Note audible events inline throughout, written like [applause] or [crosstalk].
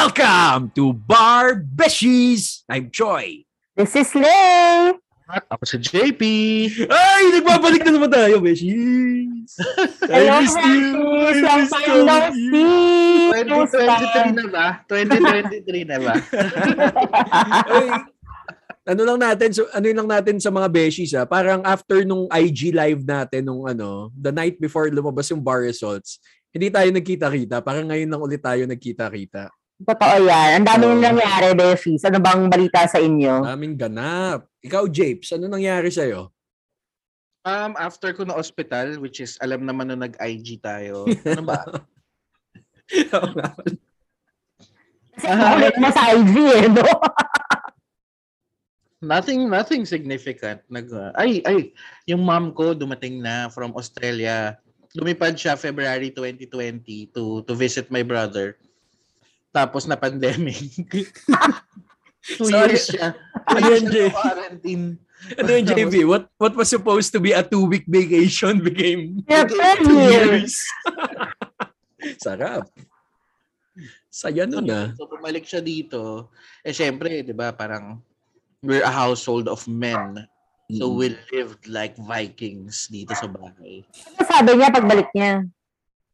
Welcome to Bar Beshies! I'm Choi. This is Lay! At ako si JP. Ay! Nagbabalik na naman tayo, Beshies! [laughs] Hello, I missed you! I missed you! see! Kumusta? 2023 na ba? 2023 na ba? [laughs] Ay, ano lang natin, so, ano lang natin sa mga Beshies, ah, parang after nung IG live natin, nung ano, the night before lumabas yung bar results, hindi tayo nagkita-kita. Parang ngayon lang ulit tayo nagkita-kita. Totoo yan. Ang dami Oo. nang nangyari, Beshies. Ano bang balita sa inyo? Daming ganap. Ikaw, Japes, ano nangyari sa'yo? Um, after ko na hospital, which is alam naman na nag-IG tayo. Ano ba? [laughs] Kasi sa IG eh, no? [laughs] nothing nothing significant. Nag uh, ay ay yung mom ko dumating na from Australia. Lumipad siya February 2020 to to visit my brother. Tapos na pandemic. [laughs] Two Sorry. years siya. Two Ano years yan, siya Jay? quarantine. ano yun, JB? What, what was supposed to be a two-week vacation [laughs] became Yeah, two years. years. [laughs] Sarap. Saya nun ah. So bumalik siya dito. Eh syempre, 'di ba, parang we're a household of men. So we lived like Vikings dito sa bahay. Ano sabi niya pagbalik niya?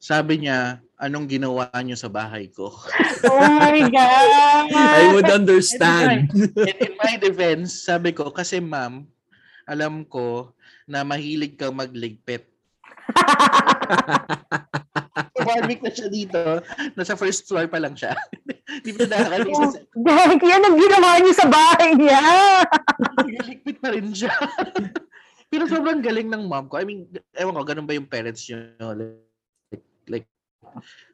Sabi niya, anong ginawa niyo sa bahay ko? [laughs] Oh my God! I would understand. And in my defense, sabi ko, kasi ma'am, alam ko na mahilig kang magligpit. [laughs] one week na siya dito. Nasa first floor pa lang siya. [laughs] Di ba nakakalis Oh, Dahil yan ang ginawa niyo sa bahay niya! Ligpit pa rin siya. Pero sobrang galing ng mom ko. I mean, ewan ko, ganun ba yung parents nyo?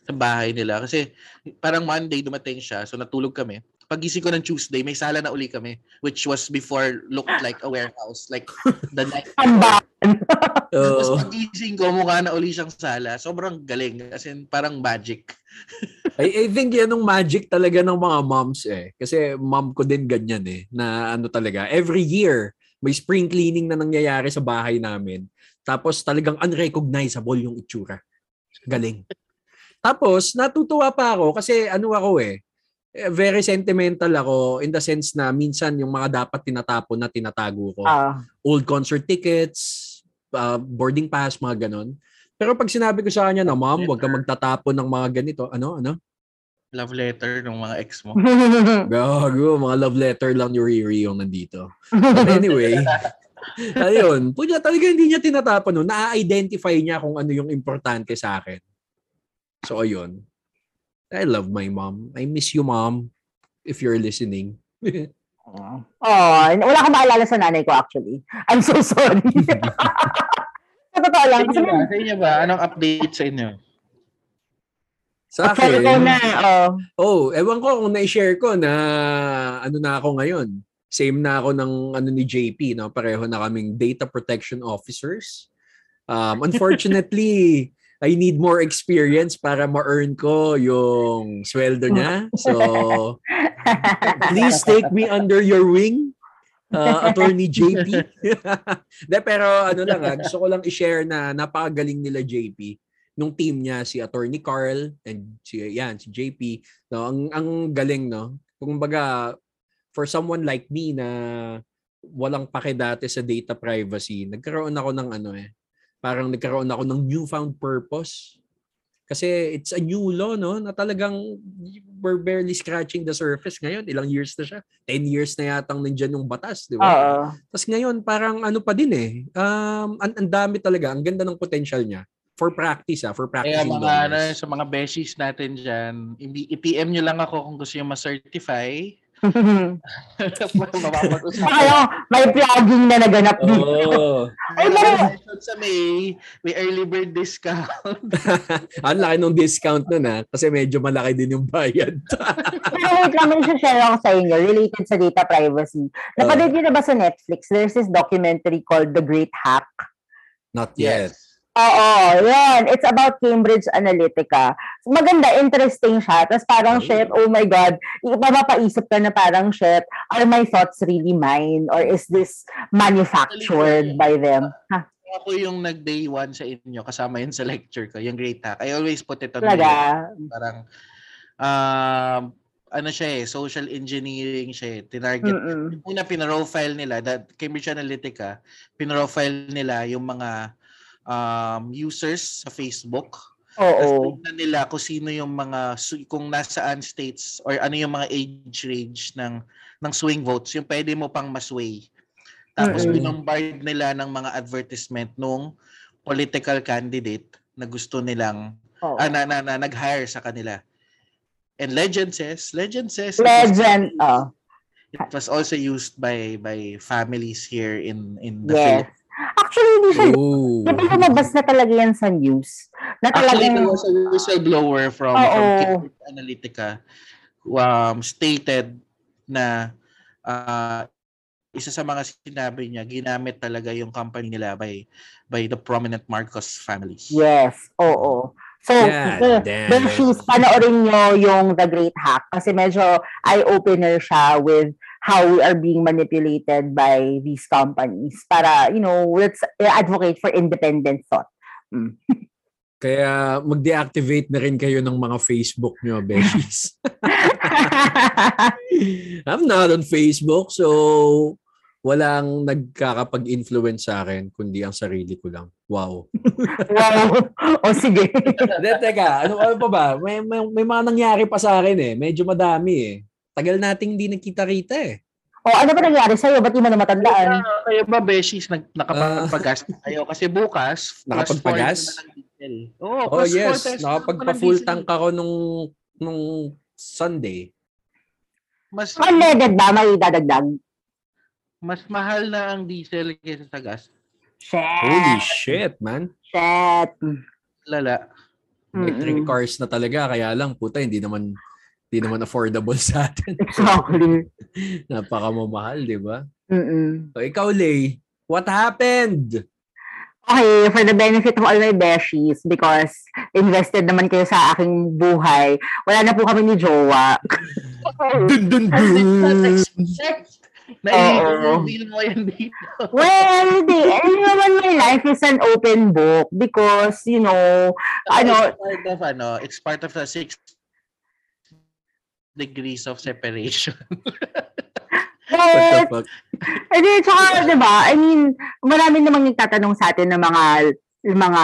Sa bahay nila. Kasi parang Monday dumating siya, so natulog kami. Pagising ko ng Tuesday, may sala na uli kami, which was before looked like a warehouse. Like, the night [laughs] Tambahan. [laughs] Tapos pagising ko, mukha na uli siyang sala. Sobrang galing. As in, parang magic. [laughs] I, I think yan ang magic talaga ng mga moms eh. Kasi mom ko din ganyan eh. Na ano talaga, every year, may spring cleaning na nangyayari sa bahay namin. Tapos talagang unrecognizable yung itsura. Galing. Tapos, natutuwa pa ako kasi ano ako eh, eh, very sentimental ako in the sense na minsan yung mga dapat tinatapon na tinatago ko. Ah, Old concert tickets, uh, boarding pass, mga ganon. Pero pag sinabi ko sa kanya na, ma'am, huwag ka magtatapon ng mga ganito. Ano, ano? Love letter ng mga ex mo. [laughs] Gago, mga love letter lang ni Riri yung nandito. But anyway, [laughs] ayun, punya talaga hindi niya tinatapon no. Na-identify niya kung ano yung importante sa akin. So ayun. I love my mom. I miss you, mom. If you're listening. [laughs] Oh, wala akong maalala sa nanay ko actually. I'm so sorry. [laughs] sa totoo lang. Sa Kasi inyo ba? Sa inyo ba? Anong update sa inyo? Sa akin, na, oh. oh, ewan ko kung na-share ko na ano na ako ngayon. Same na ako ng ano ni JP, no? Pareho na kaming data protection officers. Um, unfortunately, I need more experience para ma-earn ko yung sweldo niya. So, please take me under your wing, uh, Attorney JP. [laughs] De, pero ano lang, ah, gusto ko lang i-share na napakagaling nila JP. Nung team niya, si Attorney Carl and si, yan, si JP. No, ang, ang galing, no? Kumbaga, for someone like me na walang pake dati sa data privacy, nagkaroon ako ng ano eh, parang nagkaroon ako ng newfound purpose. Kasi it's a new law, no? Na talagang we're barely scratching the surface ngayon. Ilang years na siya? 10 years na yatang nandyan yung batas, di ba? Oo. Tapos ngayon, parang ano pa din eh. Um, ang, ang dami talaga. Ang ganda ng potential niya. For practice, ah. For Kaya practicing mga ano, sa mga beshies natin dyan, i-PM nyo lang ako kung gusto nyo ma-certify. [laughs] Mapapag-usapan. Kayo, may plugging na naganap dito. Oo. Ay, pero- sa May, may early bird discount. [laughs] ang laki ng discount nun ah. Kasi medyo malaki din yung bayad. [laughs] Pero wait lang, may share ako sa inyo related sa data privacy. Napanood niyo na ba sa Netflix? There's this documentary called The Great Hack. Not yet. Oo, yan. It's about Cambridge Analytica. Maganda, interesting siya. Tapos parang, Oh. shit, oh my God, mapapaisip ka na parang, shit, are my thoughts really mine? Or is this manufactured by them? Ha, Ako yung nag-day one sa inyo, kasama yun sa lecture ko, yung Great Hack. I always put it on my talaga? parang um ano siya eh, social engineering siya eh. Tinarget. Mm-mm. Una, pinrofile nila, that Cambridge Analytica, pinrofile nila yung mga um, users sa Facebook. Tapos Oo. tingnan nila kung sino yung mga, kung nasaan states or ano yung mga age range ng, ng swing votes, yung pwede mo pang masway. Tapos Mm-mm. binombard nila ng mga advertisement nung political candidate na gusto nilang, Oo. ah, na, na, na nag-hire sa kanila. And legend says, legend says, it was- Legend. Oh. it was also used by by families here in in the Yes. Philippines. Actually, hindi siya. Oh. Di ba lumabas na talaga yan sa news? Na Actually, talagang, there was a whistleblower from, Oo. from Cambridge Analytica who um, stated na uh, isa sa mga sinabi niya, ginamit talaga yung company nila by by the prominent Marcos families. yes, oo. So, Yeah, the, the it. shoes, panoorin nyo yung The Great Hack kasi medyo eye-opener siya with how we are being manipulated by these companies para, you know, let's advocate for independent thought. Mm. [laughs] Kaya mag-deactivate na rin kayo ng mga Facebook nyo, beshies. [laughs] I'm not on Facebook, so walang nagkakapag-influence sa akin, kundi ang sarili ko lang. Wow. wow. o sige. Hindi, teka, ano, ano pa ba? May, may, may mga nangyari pa sa akin eh. Medyo madami eh. Tagal nating hindi nagkita-kita eh. o ano ba nangyari sa'yo? Ba't di mo na matandaan? Kaya, kaya ba, Beshies, nag, nakapagpagas na kayo? Kasi bukas, Nakapagpagas? diesel. Oo, Oh, four yes. Nakapagpa-full ng tank ako nung, nung Sunday. Mas, Unleaded ba? May dadagdag? mas mahal na ang diesel kaysa sa gas. Holy Shit. shit, man. Shit. Lala. Electric cars na talaga. Kaya lang, puta, hindi naman hindi naman affordable sa atin. Exactly. [laughs] Napakamamahal, di ba? Mm-mm. So, ikaw, Lay, what happened? Okay, for the benefit of all my beshies, because invested naman kayo sa aking buhay, wala na po kami ni Jowa. [laughs] Dun, dun, dun. Nai-reveal mo yan dito. well, hindi. Ano naman, my life is an open book because, you know, Ano? It's part of, ano, it's part of the six degrees of separation. [laughs] What the fuck? hindi, tsaka, di ba, I mean, marami namang nagtatanong sa atin ng mga, mga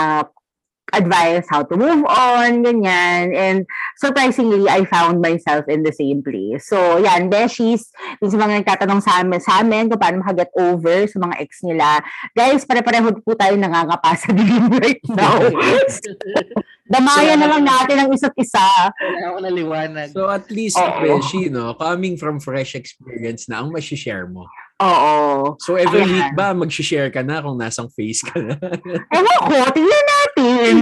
advice, how to move on, ganyan. And surprisingly, I found myself in the same place. So, yan, beshies, yung sa mga nagtatanong sa amin, sa amin kung paano makaget over sa mga ex nila. Guys, pare-pareho po tayo nangangapa sa dilim right [laughs] now. [laughs] Damayan na lang natin ang isa't isa. Kailangan ko na liwanag. So at least, Oo. Beshi, no, coming from fresh experience na ang share mo. Oo. So every Ayan. week ba mag-share ka na kung nasang face ka na? [laughs] Ewan ko, tingnan natin.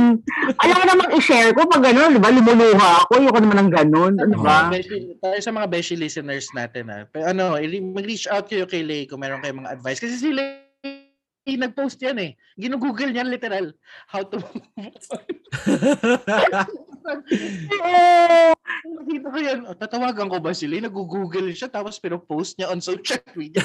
Alam ko namang i-share ko pag gano'n, di ba? Lumuluha ako, ayoko naman ng gano'n, di ba? Beshi- tayo sa mga beshi listeners natin ah. Pero ano, mag-reach out kayo kay Lay kung meron kayong mga advice. Kasi si Lay, nag-post yan eh. Ginugoogle niyan literal. How to. Nakita ko yan. Oh, tatawagan ko ba si Lay? Nag-google siya tapos pero-post niya on social [laughs] media.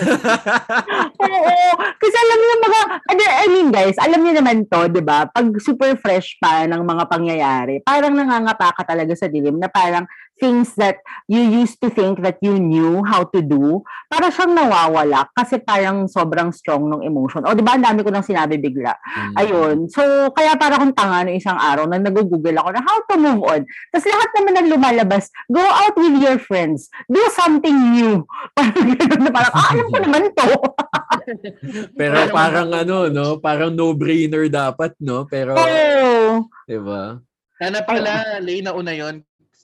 Oo. Kasi alam niyo mga, I mean guys, alam niyo naman to, di ba? Pag super fresh pa ng mga pangyayari, parang nangangapa ka talaga sa dilim na parang things that you used to think that you knew how to do, para siyang nawawala kasi parang sobrang strong ng emotion. O di ba, ang dami ko nang sinabi bigla. Mm. Ayun. So, kaya para akong tanga no isang araw na nag-google ako na how to move on. Tapos lahat naman ng lumalabas, go out with your friends. Do something new. [laughs] Parang gano'n na parang, ah, alam ko [laughs] naman to. [laughs] Pero parang ano, no? Parang no-brainer dapat, no? Pero, Oo. di ba? Sana pala, Lay na una yon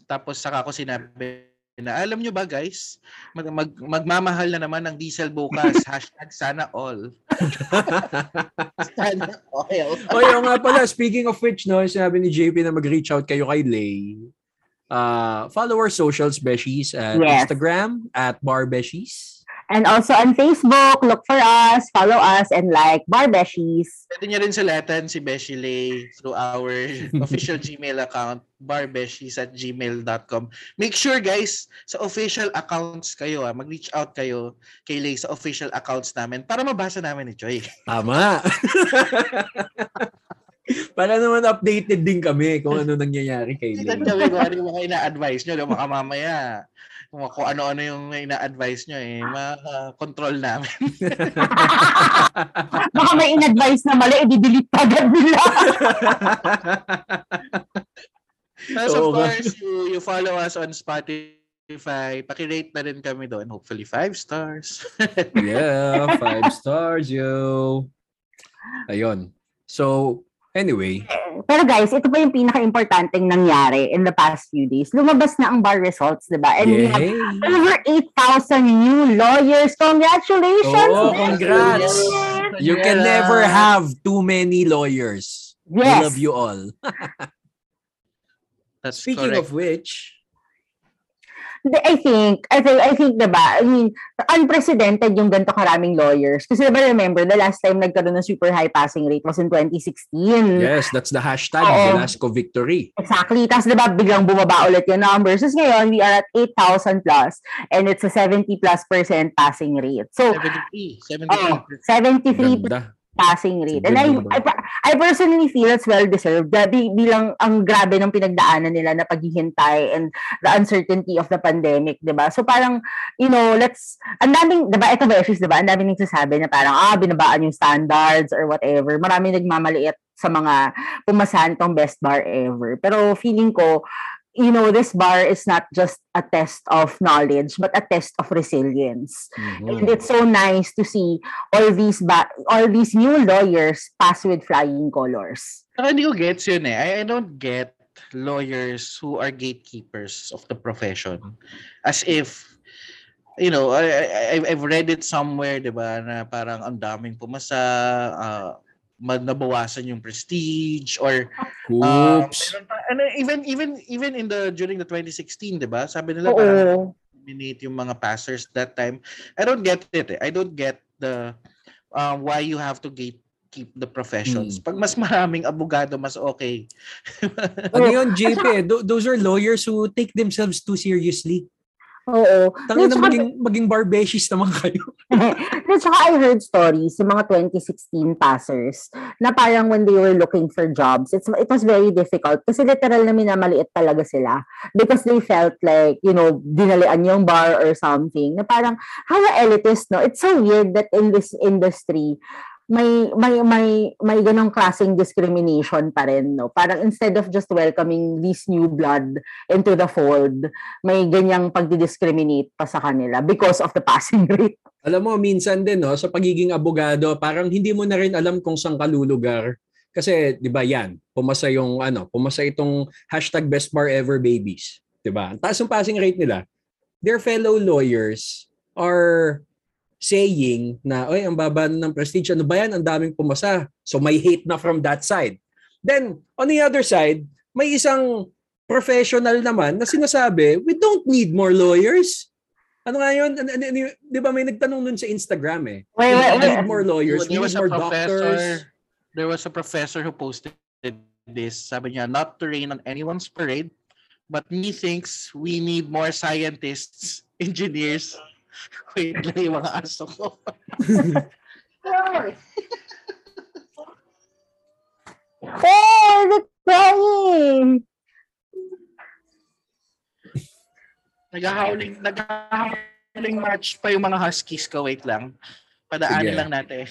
Tapos saka ko sinabi na, alam nyo ba guys, mag, mag, magmamahal na naman ng diesel bukas. [laughs] Hashtag sana all. [laughs] sana oil. O yun nga pala, speaking of which, no, sinabi ni JP na mag-reach out kayo kay Lay. Uh, follow our socials, Beshies, at Yes. Instagram, at Bar Beshies. And also on Facebook, look for us, follow us, and like Barbeshies. Pwede nyo rin sulatan si Beshi Lay through our [laughs] official Gmail account, barbeshies at gmail.com. Make sure guys, sa official accounts kayo, ah, mag-reach out kayo kay Lay sa official accounts namin para mabasa namin ni Joy. Tama. [laughs] Para naman updated din kami kung [laughs] ano nangyayari kay Lay. kami kung ano yung mga ina-advise nyo, baka mamaya kung, kung ano-ano yung ina-advise nyo eh, ma-control namin. [laughs] Baka may in-advise na mali, i-delete pa agad nila. [laughs] Plus, of Oo nga. course, you, you follow us on Spotify. Pakirate na rin kami doon. Hopefully, five stars. [laughs] yeah, five stars, yo. Ayun. So, anyway, Pero guys, ito pa yung pinaka-importanteng nangyari in the past few days. Lumabas na ang bar results, di ba? And we have yay! over 8,000 new lawyers. Congratulations! Beshi! congrats! You can never have too many lawyers. We Yes. love you all. [laughs] That's Speaking correct. of which, I think, I think, I think, diba, I mean, unprecedented yung ganito karaming lawyers. Kasi diba, remember, the last time nagkaroon ng super high passing rate was in 2016. yes, that's the hashtag Oo. Velasco Victory. Exactly. Tapos diba, biglang bumaba ulit yung numbers. Tapos ngayon, we are at 8,000 plus and it's a 70 plus percent passing rate. So, 73. 73. oh, 73 Ganda. passing rate. And I. I, I personally feel it's well-deserved. Grabe, bilang ang grabe ng pinagdaanan nila na paghihintay and the uncertainty of the pandemic, di ba? So parang, you know, let's, ang daming, di ba, ito Beshies, di ba, ang daming nagsasabi na parang, ah, binabaan yung standards or whatever. Marami nagmamaliit sa mga pumasahan tong best bar ever. Pero feeling ko, you know, this bar is not just a test of knowledge, but a test of resilience. Mhm. And it's so nice to see all these ba- all these new lawyers pass with flying colors. Saka hindi ko gets yun eh. I, I don't get lawyers who are gatekeepers of the profession. As if, you know, I, I, I've- I've read it somewhere, di ba, na parang ang daming pumasa, uh, nabawasan yung prestige or uh, Oops. meron pa- and even even even in the during the 2016 di ba sabi nila parang Oo. eliminate yung mga passers that time. I don't get it. Eh. I don't get the uh, why you have to gatekeep the professions. Hmm. Pag mas maraming abogado, mas okay. Ano [laughs] yun, JP? eh? Tho- Those are lawyers who take themselves too seriously. Oo. Tangin na Tsaka- maging, maging barbeshies naman kayo. [laughs] At saka I heard stories sa mga 2016 passers na parang when they were looking for jobs, it's, it was very difficult kasi literal na minamaliit talaga sila because they felt like, you know, dinalian yung bar or something na parang, how elitist, no? It's so weird that in this industry, may may may may ganong klaseng discrimination pa rin no parang instead of just welcoming this new blood into the fold may ganyang pagdi-discriminate pa sa kanila because of the passing [laughs] rate Alam mo, minsan din, no, sa pagiging abogado, parang hindi mo na rin alam kung saan ka lulugar. Kasi, di ba yan, pumasa yung, ano, pumasa itong hashtag best bar ever babies. Di ba? Ang taas yung passing rate nila. Their fellow lawyers are saying na, oy, ang baba ng prestige, ano ba yan? Ang daming pumasa. So may hate na from that side. Then, on the other side, may isang professional naman na sinasabi, we don't need more lawyers. Ano nga yun? Ano- ano- ano- Di ba may nagtanong nun sa Instagram eh. Wait, We wait, need wait. more lawyers. We there need was a more professor, doctors. there was a professor who posted this. Sabi niya, not to rain on anyone's parade, but he thinks we need more scientists, [laughs] engineers. [laughs] Wait lang yung mga aso ko. Oh, the crying! Naghahawling, naghahawling march pa yung mga huskies ko. Wait lang. Padaanin Sige. lang natin.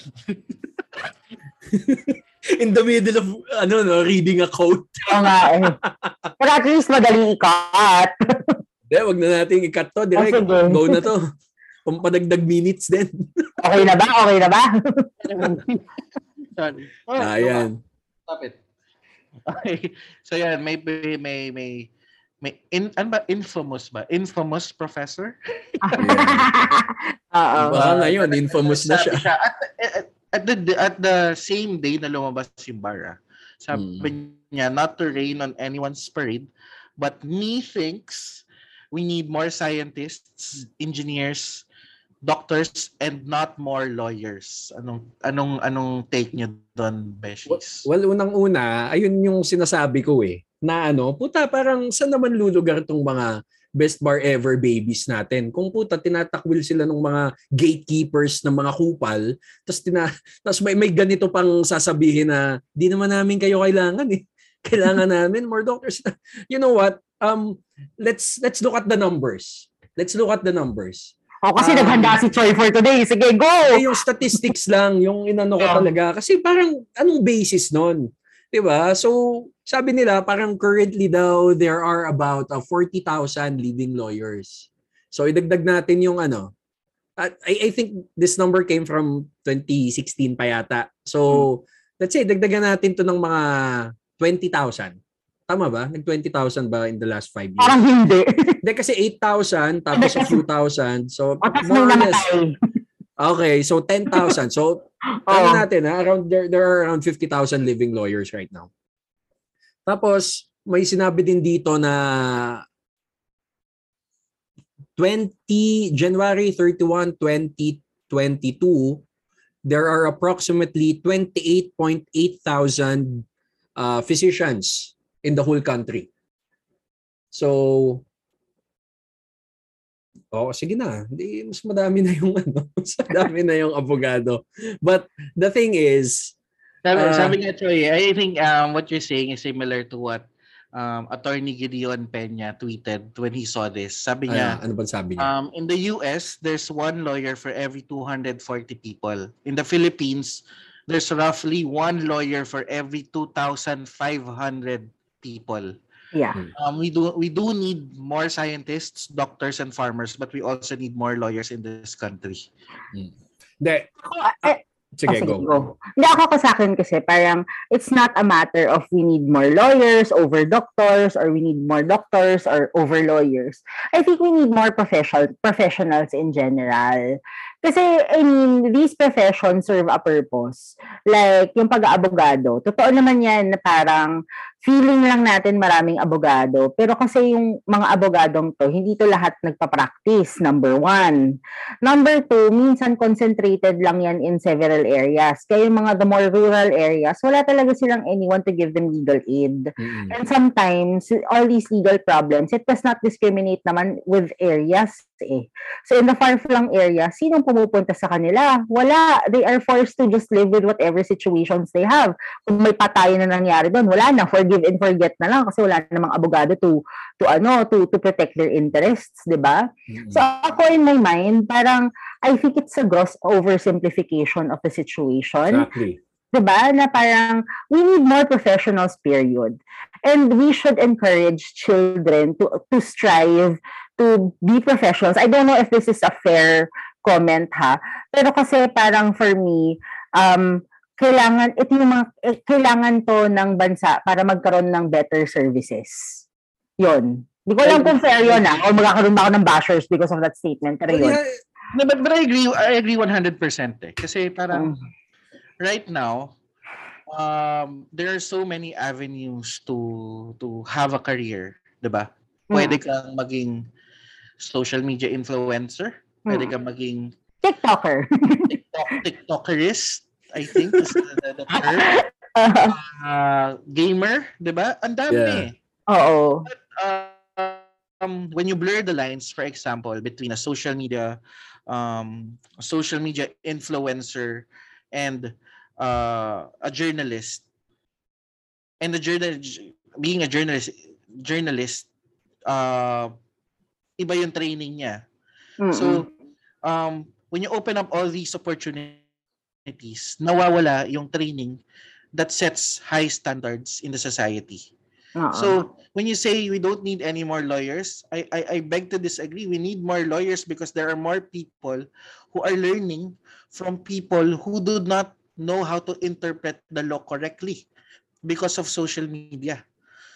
[laughs] In the middle of, ano no, reading a quote. Oo nga eh. Pero at least madali ikat. Hindi, wag na natin i-cut to. Direct, Ah, go na to. Pampadagdag minutes din. [laughs] Okay na ba? Okay na ba? Sorry. [laughs] Ayan. Stop it. Okay. So yan, may may may may, may in, ano ba infamous ba? Infamous professor? [laughs] Oo. Baka ngayon, infamous na siya. Sabi At, at, at the at the same day na lumabas yung bar, ah, sabi niya not to rain on anyone's parade, but me thinks we need more scientists, engineers, doctors, and not more lawyers. Anong anong anong take niyo doon, Beshies? Well, unang-una, ayun yung sinasabi ko eh. Na ano, puta, parang saan naman lulugar tong mga best bar ever babies natin. Kung puta, tinatakwil sila ng mga gatekeepers ng mga kupal, tapos tina, tas may, may ganito pang sasabihin na, di naman namin kayo kailangan eh. [laughs] Kailangan namin more doctors. [laughs] You know what? Um, let's let's look at the numbers. let's look at the numbers. O kasi Um, naghanda si Choi for today. Sige, go! Eh, yung statistics lang, yung inano ko Yeah. talaga. Kasi parang, anong basis nun? 'Di ba So, sabi nila, parang currently daw, there are about uh, 40,000 leading lawyers. So, idagdag natin yung ano, at I, I think this number came from 2016 pa yata. So, let's say, dagdagan natin to ng mga 20,000. Tama ba? Nag-20,000 ba in the last five years? Parang hindi. [laughs] Hindi, kasi 8,000 tapos a few thousand. So, more or less. Okay, so 10,000. So, [laughs] ano natin ha, around there there are around 50,000 living lawyers right now. Tapos may sinabi din dito na 20 January 31, 2022 there are approximately 28.8 thousand uh, physicians in the whole country. So Oh, sige na. Hindi, mas madami na yung [laughs] ano, mas madami na yung abogado. But the thing is, Sabi, Ah. sabi nga, Troy, I think um, what you're saying is similar to what um, Attorney Gideon Peña tweeted when he saw this. Sabi ano, niya, ano bang sabi niya? um, in the US, there's one lawyer for every 240 people. In the Philippines, there's roughly one lawyer for every 2,500 people. Yeah. Um, we do we do need more scientists, doctors, and farmers, but we also need more lawyers in this country. Hindi. Eh, Sige, Ah, go. Hindi ako ko sa akin kasi parang it's not a matter of we need more lawyers over doctors or we need more doctors or over lawyers. I think we need more professional professionals in general. Kasi I mean, these professions serve a purpose. Like yung pag-aabogado, totoo naman yan na parang feeling lang natin maraming abogado. Pero kasi yung mga abogadong to, hindi to lahat nagpa-practice, number one. Number two, minsan concentrated lang yan in several areas. Kaya yung mga the more rural areas, wala talaga silang anyone to give them legal aid. Mm-mm. And sometimes, all these legal problems, it does not discriminate naman with areas eh. So in the far-flung area, sinong pumupunta sa kanila? Wala. They are forced to just live with whatever situations they have. Kung may patayan na nangyari doon, wala na. Forgive and forget na lang kasi wala namang abogado to to ano to to protect their interests, 'di ba? Mm-mm. So ako in my mind, parang I think it's a gross oversimplification of the situation. Exactly. 'di ba? Na parang we need more professionals period. And we should encourage children to to strive to be professionals. I don't know if this is a fair comment ha. Pero kasi parang for me um kailangan ito yung mga, eh, kailangan to ng bansa para magkaroon ng better services. 'Yon. Di ko alam kung fair yun ah, o magkakaroon ba ako ng bashers because of that statement. Pero yun. No, but, but I agree I agree 100% eh. Kasi parang Mm. right now um there are so many avenues to to have a career, 'di ba? Pwede kang maging social media influencer, pwede Mm. kang maging TikToker. TikTok TikTokerist, I think is the, the, the [laughs] term. Uh, gamer, 'di ba? Ang dami. Yeah. Oo. Uh, um, when you blur the lines, for example, between a social media, um, a social media influencer and uh, a journalist, and the journal, being a journalist, journalist, uh, iba yung training niya. Mm-mm. So, um, when you open up all these opportunities, nawawala yung training that sets high standards in the society. Oo. So when you say we don't need any more lawyers, I, I I beg to disagree. We need more lawyers because there are more people who are learning from people who do not know how to interpret the law correctly because of social media.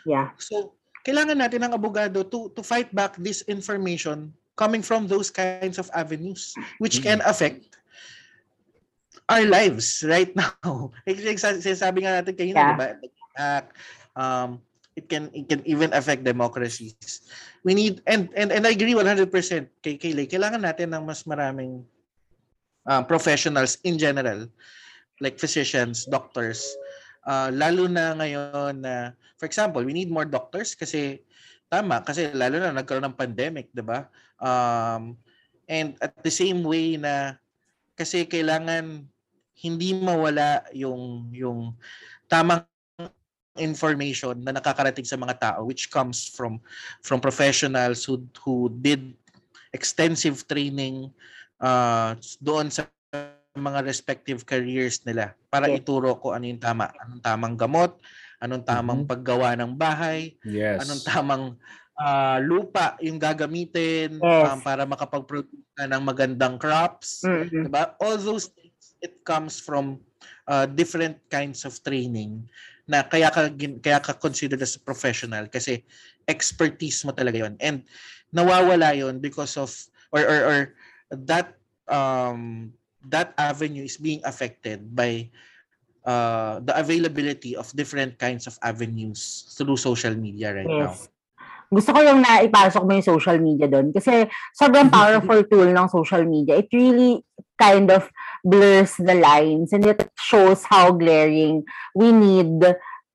yeah. So kailangan natin ng abogado to to fight back this information coming from those kinds of avenues which can affect our lives right [laughs] now. Like sabi nga natin kanina, Yeah. di ba? Uh, um, it can it can even affect democracies. We need and and and I agree 100% kay Kaylay. Kailangan natin ng mas maraming uh, professionals in general like physicians, doctors. Uh, lalo na ngayon na for example, we need more doctors kasi tama kasi lalo na nagkaroon ng pandemic, 'di ba? Um and at the same way na kasi kailangan hindi mawala yung yung tamang information na nakakarating sa mga tao which comes from from professionals who who did extensive training uh, doon sa mga respective careers nila para Yes. ituro ko ano yung tama, anong tamang gamot, anong tamang Mhm. paggawa ng bahay, Yes. anong tamang ah, lupa yung gagamitin Yes. um, para makapag-produce ka ng magandang crops. Mm-mm. Diba? All those things, it comes from uh, different kinds of training na kaya ka, gin- kaya ka considered as a professional kasi expertise mo talaga yon And nawawala yon because of, or, or, or that, um, that avenue is being affected by uh, the availability of different kinds of avenues through social media right now. Yes. Gusto ko yung naipasok mo yung social media doon kasi sobrang [laughs] powerful tool ng social media. It really kind of blurs the lines and it shows how glaring we need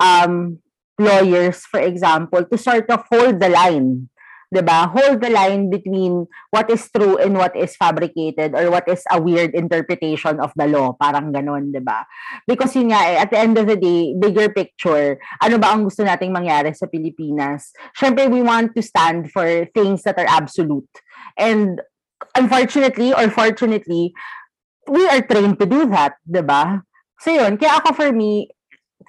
um, lawyers, for example, to sort of hold the line. 'Di ba? Hold the line between what is true and what is fabricated or what is a weird interpretation of the law, parang ganon, 'di ba? Because yun nga, eh, at the end of the day, bigger picture, ano ba ang gusto nating mangyari sa Pilipinas? Siyempre, we want to stand for things that are absolute. And unfortunately or fortunately, we are trained to do that, 'di ba? So yun, kaya ako for me,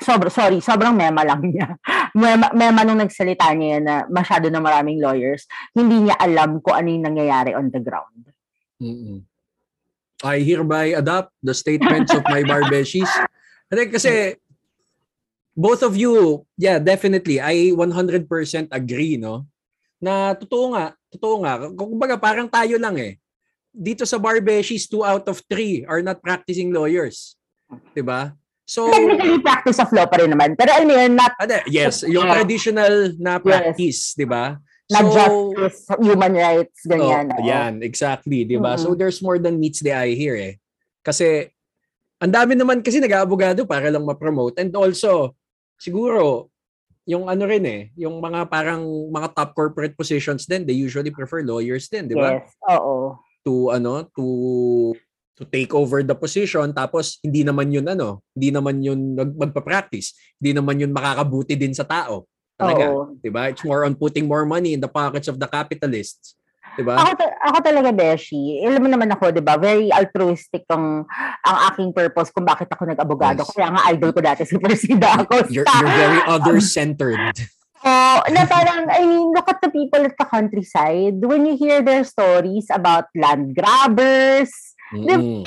sobra, sorry, sobrang mema lang niya. [laughs] Mema, mema nung nagsalita niya na masyado na maraming lawyers, hindi niya alam kung ano yung nangyayari on the ground. Mm-mm. I hereby adopt the statements of my barbeshies. Kasi, both of you, yeah, definitely, I 100% agree, no? Na totoo nga, totoo nga. Kung kumbaga, parang tayo lang eh. Dito sa barbeshies, two out of three are not practicing lawyers. 'Di ba? So, Technically, practice of law pa rin naman. Pero I mean, not, yes, yung traditional na practice, 'di ba? not So, justice, human rights, ganyan. Oh, oo. yan, exactly, 'di ba? So Mm-mm. there's more than meets the eye here eh. Kasi ang dami naman kasi nag-aabogado para lang ma-promote and also siguro yung ano rin eh, yung mga parang mga top corporate positions din, they usually prefer lawyers din, 'di ba? Yes, oo. To ano, to to take over the position tapos hindi naman yun ano, hindi naman yun mag- magpa-practice, hindi naman yun makakabuti din sa tao. Talaga, Oo. 'di ba? It's more on putting more money in the pockets of the capitalists. 'Di ba? Ako, ta- ako talaga, Beshi, alam mo naman ako, di ba, very altruistic ang, ang aking purpose kung bakit ako nag-abogado. Yes. Kaya nga idol ko dati si Presida [laughs] Acosta. You're, you're very other-centered. [laughs] Oh, na parang, I mean, look at the people at the countryside. When you hear their stories about land grabbers, Mm-mm.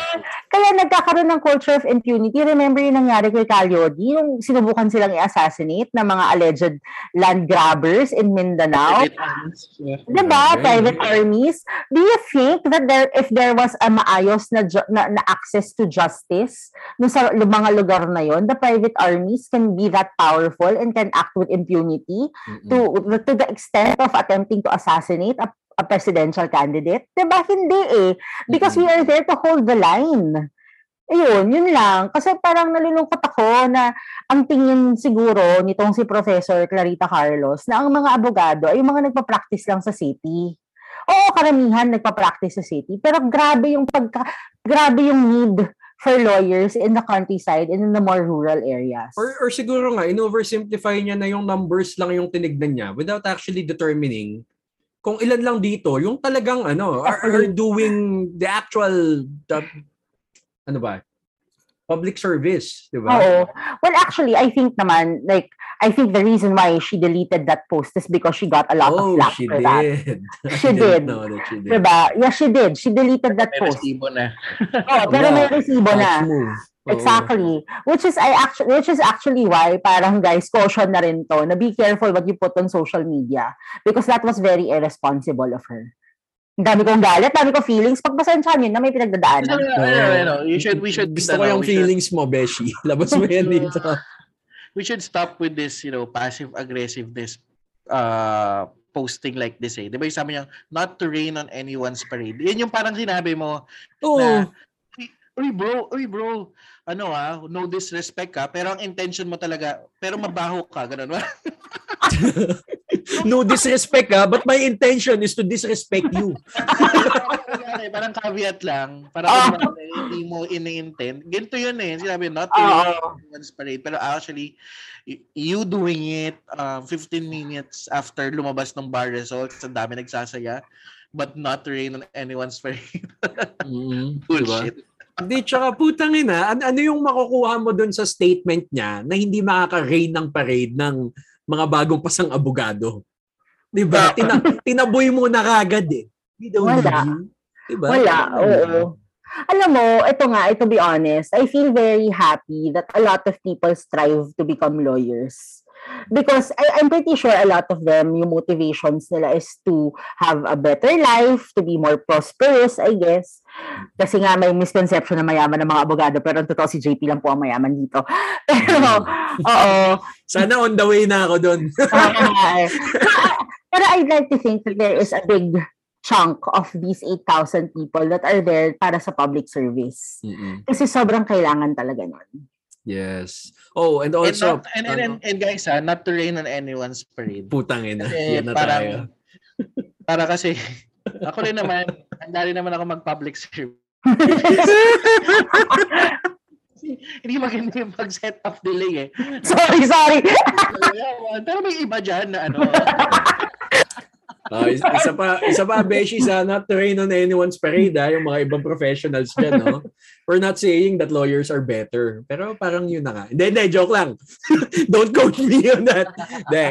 kaya nagkakaroon ng culture of impunity. Remember yung nangyari kay Calyodi, yung sinubukan silang i-assassinate ng mga alleged land grabbers in Mindanao. Yeah. Diba? Private armies. Do you think that there, if there was a maayos na, ju- na, na access to justice no sa mga lugar na yon, the private armies can be that powerful and can act with impunity Mm-mm. to to the extent of attempting to assassinate a, a presidential candidate? Diba? Hindi eh. Because we are there to hold the line. Ayun, yun lang. Kasi parang nalulungkot ako na ang tingin siguro nitong si Professor Clarita Carlos na ang mga abogado ay mga nagpa-practice lang sa city. Oo, karamihan nagpa-practice sa city. Pero grabe yung pagka, grabe yung need for lawyers in the countryside and in the more rural areas. Or, or siguro nga, in-oversimplify niya na yung numbers lang yung tinignan niya without actually determining kung ilan lang dito, yung talagang ano, are, are doing the actual, the, ano ba, public service, di ba? Oo. Well, actually, I think naman, like, I think the reason why she deleted that post is because she got a lot Oh, of flack she for that. did. She [laughs] I did. didn't know that she did. Diba? Yeah, she did. She deleted that May post. resibo na. Oh, pero may resibo na. Oo. Exactly. Which is I actually which is actually why parang guys caution na rin to na be careful what you put on social media because that was very irresponsible of her. Ang dami kong galit, dami kong feelings. Pagpasensyahan yun na may pinagdadaanan. Ano, ano, ano, you should, we should, Gusto ko ano, yung we should- feelings mo, Beshi. [laughs] Labas mo yan dito. We should stop with this, you know, passive aggressiveness uh posting like this eh. 'Di ba yung sabi niya, not to rain on anyone's parade. Yan yung parang sinabi mo Oo. na Uy bro, uy bro, ano ah, no disrespect ka, pero ang intention mo talaga, pero mabaho ka, ganun ba? [laughs] no disrespect ha, but my intention is to disrespect you. [laughs] parang caveat lang, parang Ah. ano, hindi mo ini-intend. Ganito yun eh, sinabi, not to Oo. rain on anyone's parade, pero actually, you doing it uh, 15 minutes after lumabas ng bar results, ang dami nagsasaya, but not rain on anyone's parade. [laughs] Mm, diba? Bullshit. Hindi, tsaka putang ina, an- ano yung makukuha mo dun sa statement niya na hindi makaka-rain ng parade ng mga bagong pasang abogado? Di ba? Tina- tinaboy mo na kagad eh. We don't Wala. need you. Di ba? Wala, oo. Alam mo, ito nga, to be honest, I feel very happy that a lot of people strive to become lawyers. Because I, I'm pretty sure a lot of them, yung motivations nila is to have a better life, to be more prosperous, I guess. Kasi nga may misconception na mayaman ng mga abogado, pero ang totoo si JP lang po ang mayaman dito. [laughs] Pero, oo. Sana on the way na ako dun. Ah, [laughs] Pero I'd like to think that there is a big chunk of these 8,000 people that are there para sa public service. Mm-mm. Kasi sobrang kailangan talaga nun. yes. Oh, and And, also, not, and, and, and, and guys, ha, not to rain on anyone's parade. putang ina. Kasi Yan na parang, tayo. [laughs] para kasi, ako rin naman, handa rin naman ako mag-public service. Hindi maganda yung mag-set up delay eh. Sorry, sorry. Pero may iba dyan na ano. [laughs] Ah, is- isa pa, isa pa, Beshi, sa not to rain on anyone's parade, ha, yung mga ibang professionals dyan, no? We're not saying that lawyers are better. Pero parang yun na nga. Hindi, hindi, joke lang. [laughs] Don't quote me on that. Hindi.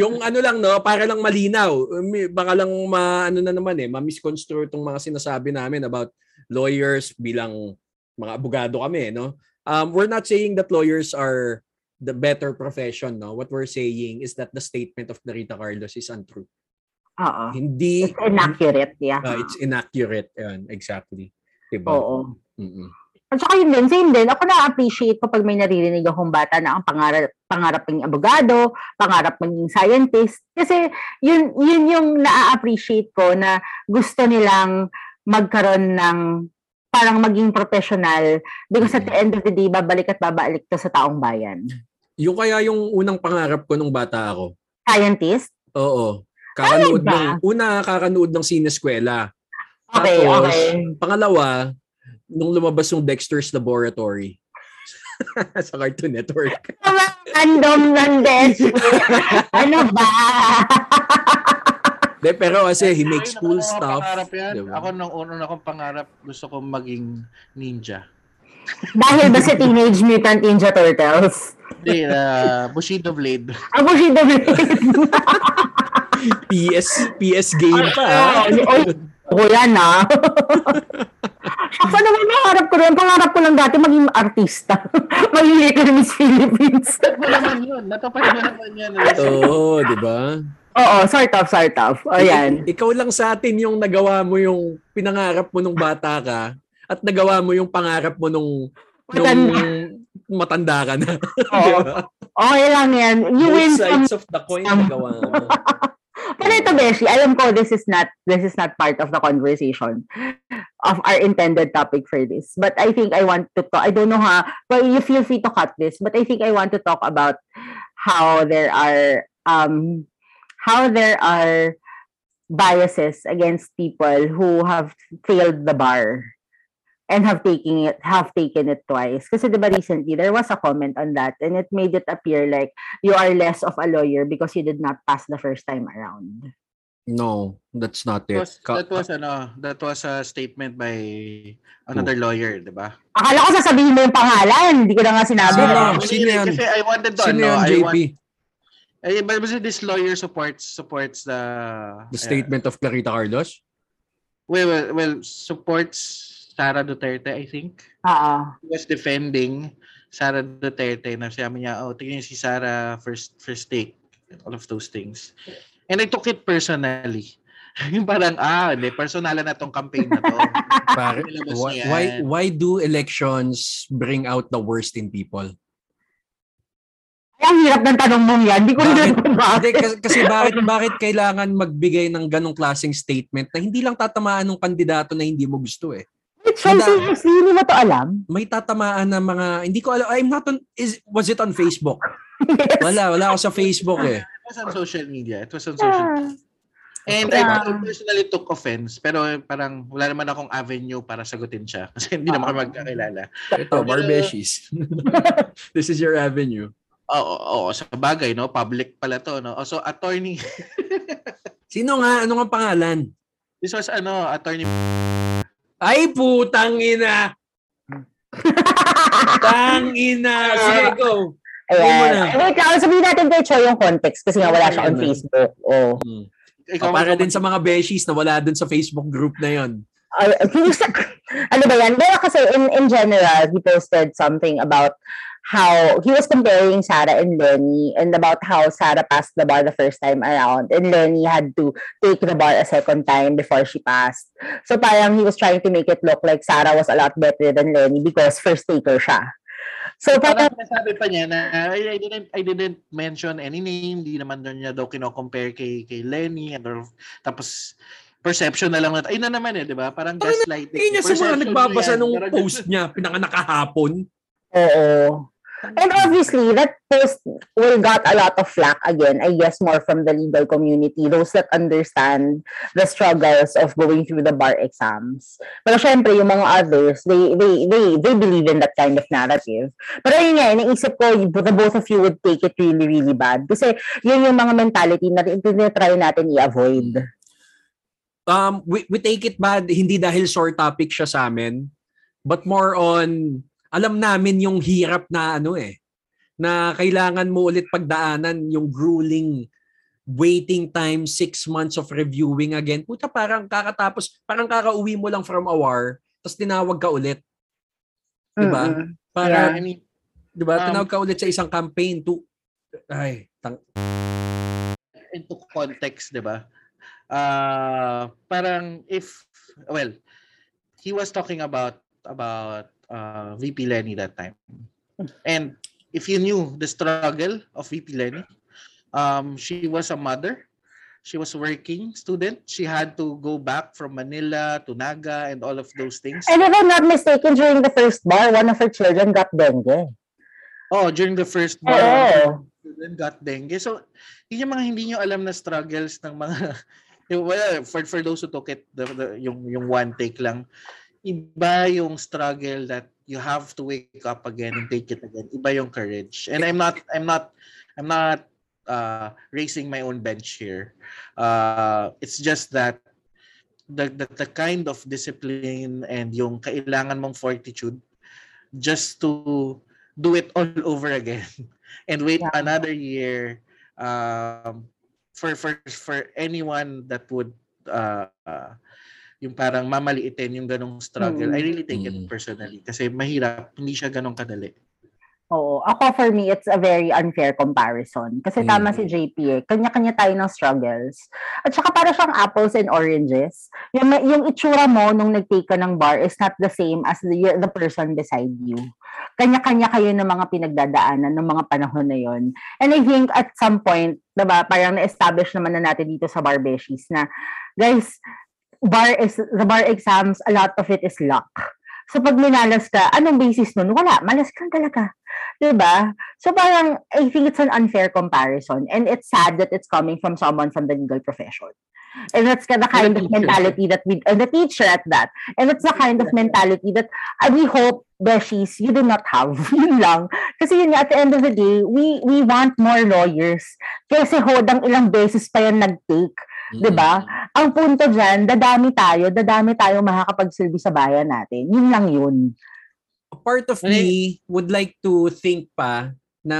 Yung ano lang, no, para lang malinaw. Baka lang ma, ano na naman eh, ma-misconstrue itong mga sinasabi namin about lawyers bilang mga abogado kami, no? Um, we're not saying that lawyers are the better profession, no? What we're saying is that the statement of Narita Carlos is untrue. Oo. Hindi It's inaccurate, yeah. uh, it's inaccurate. Yan, exactly. Diba? Oo. Mm-mm. At saka yun din, same din. Ako na-appreciate ko pag may naririnig akong bata na ang pangarap, pangarap maging abogado, pangarap maging scientist. Kasi yun, yun yung na-appreciate ko na gusto nilang magkaroon ng parang maging professional because at the end of the day, babalik at babalik to sa taong bayan. Yung kaya yung unang pangarap ko nung bata ako. Scientist? Oo. Kakanood ng, una, kakanood ng sineskwela. Okay, Tapos, okay. Pangalawa, nung lumabas yung Dexter's Laboratory [laughs] sa Cartoon Network. Random Nandes. [laughs] ano ba? De, pero kasi he makes Ayun, cool stuff. Yan. diba? Ako nung una akong pangarap, gusto ko maging ninja. Dahil ba sa Teenage Mutant Ninja Turtles? Hindi, uh, Bushido Blade. Ako si David. PS, PS game pa. ah. Oy, Ako yan ah. [laughs] Ako naman pangarap ko rin. Pangarap ko lang dati maging artista. [laughs] maging Little Miss Philippines. Natapad mo naman yun. Natapad mo naman yun. Oo, di ba? Oo, sort of, sort of. O yan. Ik- ikaw lang sa atin yung nagawa mo yung pinangarap mo nung bata ka at nagawa mo yung pangarap mo nung nung matanda ka na. [laughs] Oo. Di ba? Okay lang yan. You win Both some sides of the coin nagawa mo. Pero ito, Beshi, alam ko this is not this is not part of the conversation of our intended topic for this. But I think I want to talk, I don't know ha, but you feel free to cut this, but I think I want to talk about how there are um how there are biases against people who have failed the bar and have taken it have taken it twice. Kasi diba recently there was a comment on that and it made it appear like you are less of a lawyer because you did not pass the first time around. No, that's not That it. was, Ka- that was ano, that was a statement by another lawyer, di ba? Akala ko sasabihin mo yung pangalan. Hindi ko na nga sinabi. Sino? Hindi, Sino yan? Kasi I wanted to, Sino ano, yan, I JP? want, eh, but this lawyer supports supports the The statement of Clarita Carlos? well, well, well, supports Sara Duterte, I think. Oo. He was defending Sara Duterte na sabi niya, oh, tingnan niyo si Sara first first take, all of those things. And I took it personally. [laughs] Yung parang, ah, hindi, personalan na tong campaign na to. [laughs] Pare, why, why why do elections bring out the worst in people? Ay, ang hirap ng tanong mong yan. Hindi ko rin bakit. kasi, kasi bakit bakit kailangan magbigay ng ganong klaseng statement na hindi lang tatamaan ng kandidato na hindi mo gusto eh. So, seriously, hindi mo to alam? May tatamaan na mga hindi ko alam I'm not on is was it on Facebook? Wala, wala ako sa Facebook eh. It was on social media. It was on social media. And I, Yeah. I personally took offense, pero parang wala naman akong avenue para sagutin siya. [laughs] Kasi hindi naman kami magkakilala. Ito, Barbeshies. [laughs] This is your avenue. Oo, oo, sa bagay, no? Public pala to, no? Oh, So, attorney, [laughs] Sino nga? Ano nga pangalan? This was ano, attorney Ay, putang ina! Tang ina! Sige, go! Ayan. Wait lang, sabihin natin kay Choi yung context kasi nga wala siya on. Facebook. Oh. ikaw O, para din sa mga beshies na wala dun sa Facebook group na yon. Uh, [laughs] ano ba yan? Pero kasi in, in general, he posted something about how he was comparing Sarah and Lenny and about how Sarah passed the bar the first time around and Lenny had to take the bar a second time before she passed. So parang he was trying to make it look like Sarah was a lot better than Lenny because first taker siya. So parang Parang sabi pa niya na I, I didn't I didn't mention any name, di naman doon niya daw kino-compare kay kay Lenny and or, tapos perception na lang natin. Ayun na naman eh, di ba? Parang gaslighting. Hindi niya sa mga nagbabasa yan. nung post niya, pinanganakahapon. Oo. And obviously, that post will got a lot of flack again, I guess more from the legal community, those that understand the struggles of going through the bar exams. Pero syempre, yung mga others, they, they, they, they believe in that kind of narrative. Pero yun nga, naisip ko, the both of you would take it really, really bad. Kasi yun yung mga mentality na try natin i-avoid. Um, we, we take it bad, hindi dahil sore topic siya sa amin, but more on, alam namin yung hirap na ano eh, na kailangan mo ulit pagdaanan yung grueling waiting time, six months of reviewing again. Puta, parang kakatapos, parang kakauwi mo lang from a war, tapos tinawag ka ulit. Diba? Mm-mm. Para, I mean, di ba, Um, tinawag ka ulit sa isang campaign to, ay, tang, into context, di ba? Uh, parang if, well, he was talking about about uh, VP Lenny that time. And if you knew the struggle of VP Lenny, um, she was a mother. She was working student. She had to go back from Manila to Naga and all of those things. And if I'm not mistaken, during the first bar, one of her children got dengue. Oh, during the first bar, Oo. children got dengue. So, yun yung mga hindi nyo alam na struggles ng mga [laughs] well, for for those who took it the, the, yung yung one take lang iba yung struggle that you have to wake up again and take it again. Iba yung courage. And i'm not i'm not i'm not uh raising my own bench here. Uh it's just that the, the the kind of discipline and yung kailangan mong fortitude just to do it all [laughs] over again and wait Yeah. another year um, for for for anyone that would uh, uh, yung parang mamaliitin yung ganong struggle, Mm. I really take it Mm. personally kasi mahirap, hindi siya ganong kadali. Oo. Ako, for me, it's a very unfair comparison. Kasi tama Mm. si JP eh. Kanya-kanya tayo ng struggles. At saka para siyang apples and oranges. Yung, yung itsura mo nung nag-take ka ng bar is not the same as the, the person beside you. Kanya-kanya kayo ng mga pinagdadaanan ng mga panahon na yon. And I think at some point, diba, parang na-establish naman na natin dito sa Bar Beshies na, guys, bar is, the bar exams, a lot of it is luck. So pag minalas ka, anong basis nun? Wala, malas ka talaga. 'Di ba? So parang I think it's an unfair comparison and it's sad that it's coming from someone from the legal profession. And that's the kind of mentality that we, and the teacher at that. And it's the kind of mentality that uh, we hope, Beshies, you do not have. [laughs] yun lang. Kasi yun at the end of the day, we we want more lawyers. Kasi hodang ilang beses pa yan nag-take. 'Di ba? Ang punto dyan, dadami tayo, dadami tayo makakapagsilbi sa bayan natin. Yun lang yun. A part of me would like to think pa na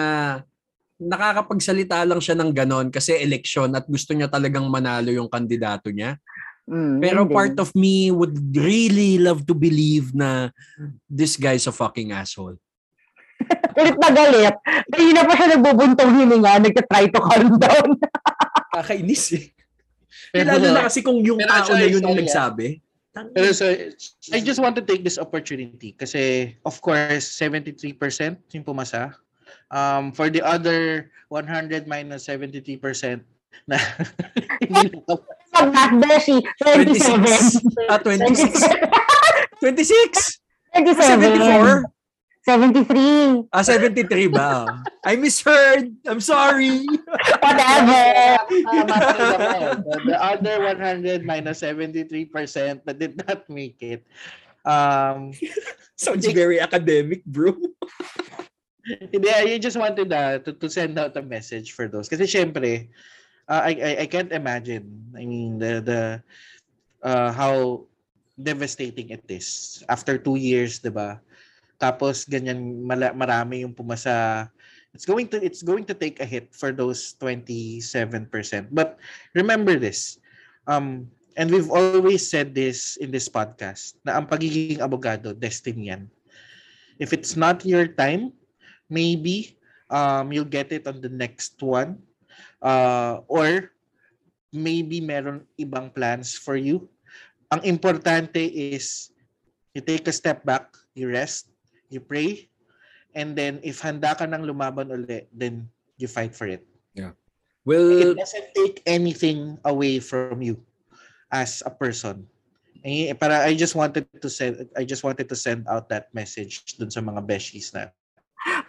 nakakapagsalita lang siya ng ganon kasi election at gusto niya talagang manalo yung kandidato niya. Mm, Pero yun din. part of me would really love to believe na this guy's a fucking asshole. [laughs] Galit na galit. Kanina pa siya nagbubuntong hininga, nagka-try to calm down. [laughs] Kakainis eh. Pero- Lalo na [laughs] kasi kung yung pero tao na yun ang nagsabi. Pero so, I just want to take this opportunity kasi of course 73% yung pumasa. Um, for the other 100 minus 73% na [laughs] hindi Beshi, 27. 26. Ah, 26. 26! 27. 74? 73. Ah, 73 ba? I misheard. I'm sorry. [laughs] Whatever. Eh. the, the other 100 minus 73% that did not make it. Um, Sounds very academic, bro. Hindi, I just wanted uh, to, to send out a message for those. Kasi syempre, uh, I, I, I can't imagine. I mean, the, the uh, how devastating it is. After two years, 'di ba? Tapos ganyan mala- marami yung pumasa. It's going to it's going to take a hit for those 27%. But remember this. Um and we've always said this in this podcast na ang pagiging abogado destiny yan. If it's not your time, maybe um you'll get it on the next one. Uh or maybe meron ibang plans for you. Ang importante is you take a step back, you rest, you pray, and then if handa ka nang lumaban ulit, then you fight for it. Well, It doesn't take anything away from you as a person. Eh, para I just wanted to send I just wanted to send out that message dun sa mga beshies na